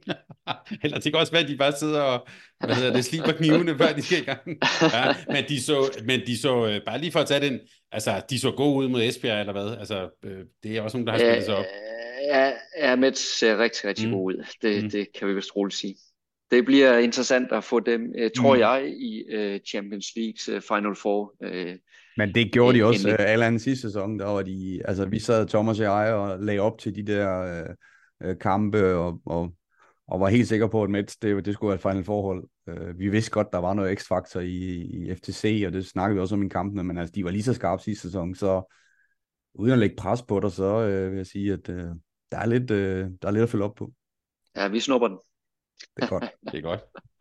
Eller det kan også være, at de bare sidder og hvad hedder det, sliber knivene, før de skal i gang. Ja, men de så, men de så øh, bare lige for at tage den, altså de så gode ud mod Esbjerg, eller hvad? Altså, øh, det er også nogen, der har spillet sig op. Ja, ja Mets ser rigtig, rigtig mm. god ud. Det, mm. det kan vi vist roligt sige det bliver interessant at få dem, øh, tror mm. jeg, i øh, Champions Leagues øh, Final Four. Øh, Men det gjorde de også øh, alle andre sidste sæson. Der var de, altså, vi sad, Thomas og jeg, og lagde op til de der øh, øh, kampe, og, og, og var helt sikre på, at Mets, det, det skulle være et Final forhold. Øh, vi vidste godt, der var noget x-faktor i, i FTC, og det snakkede vi også om i kampene, men altså, de var lige så skarpe sidste sæson, så uden at lægge pres på dig, så øh, vil jeg sige, at øh, der, er lidt, øh, der er lidt at følge op på. Ja, vi snupper den. Det er godt. det er godt.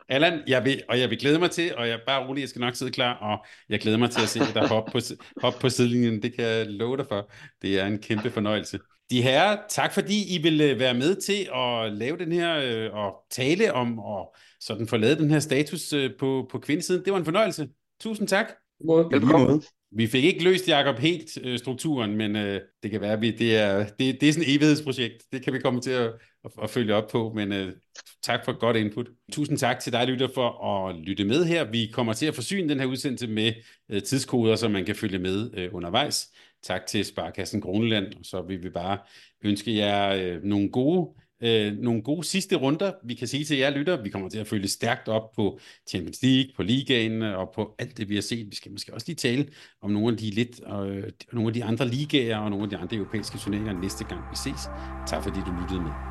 Allan, jeg vil, og jeg vil glæde mig til, og jeg er bare rolig, jeg skal nok sidde klar, og jeg glæder mig til at se dig hoppe på, hoppe på sidelinjen. Det kan jeg love dig for. Det er en kæmpe fornøjelse. De her, tak fordi I vil øh, være med til at lave den her, øh, og tale om, og sådan få lavet den her status øh, på, på kvindesiden. Det var en fornøjelse. Tusind tak. Velkommen. Vi fik ikke løst, Jacob, helt øh, strukturen, men øh, det kan være, at vi, det, er, det, det er sådan et evighedsprojekt. Det kan vi komme til at, at, at følge op på, men øh, tak for godt input. Tusind tak til dig, lytter, for at lytte med her. Vi kommer til at forsyne den her udsendelse med øh, tidskoder, så man kan følge med øh, undervejs. Tak til Sparkassen Kroneland, og så vil vi bare ønske jer øh, nogle gode øh, nogle gode sidste runder. Vi kan sige til jer lytter, vi kommer til at følge stærkt op på Champions League, på ligaen øh, og på alt det, vi har set. Vi skal måske også lige tale om nogle af de, lidt, øh, nogle af de andre ligaer og nogle af de andre europæiske turneringer næste gang vi ses. Tak fordi du lyttede med.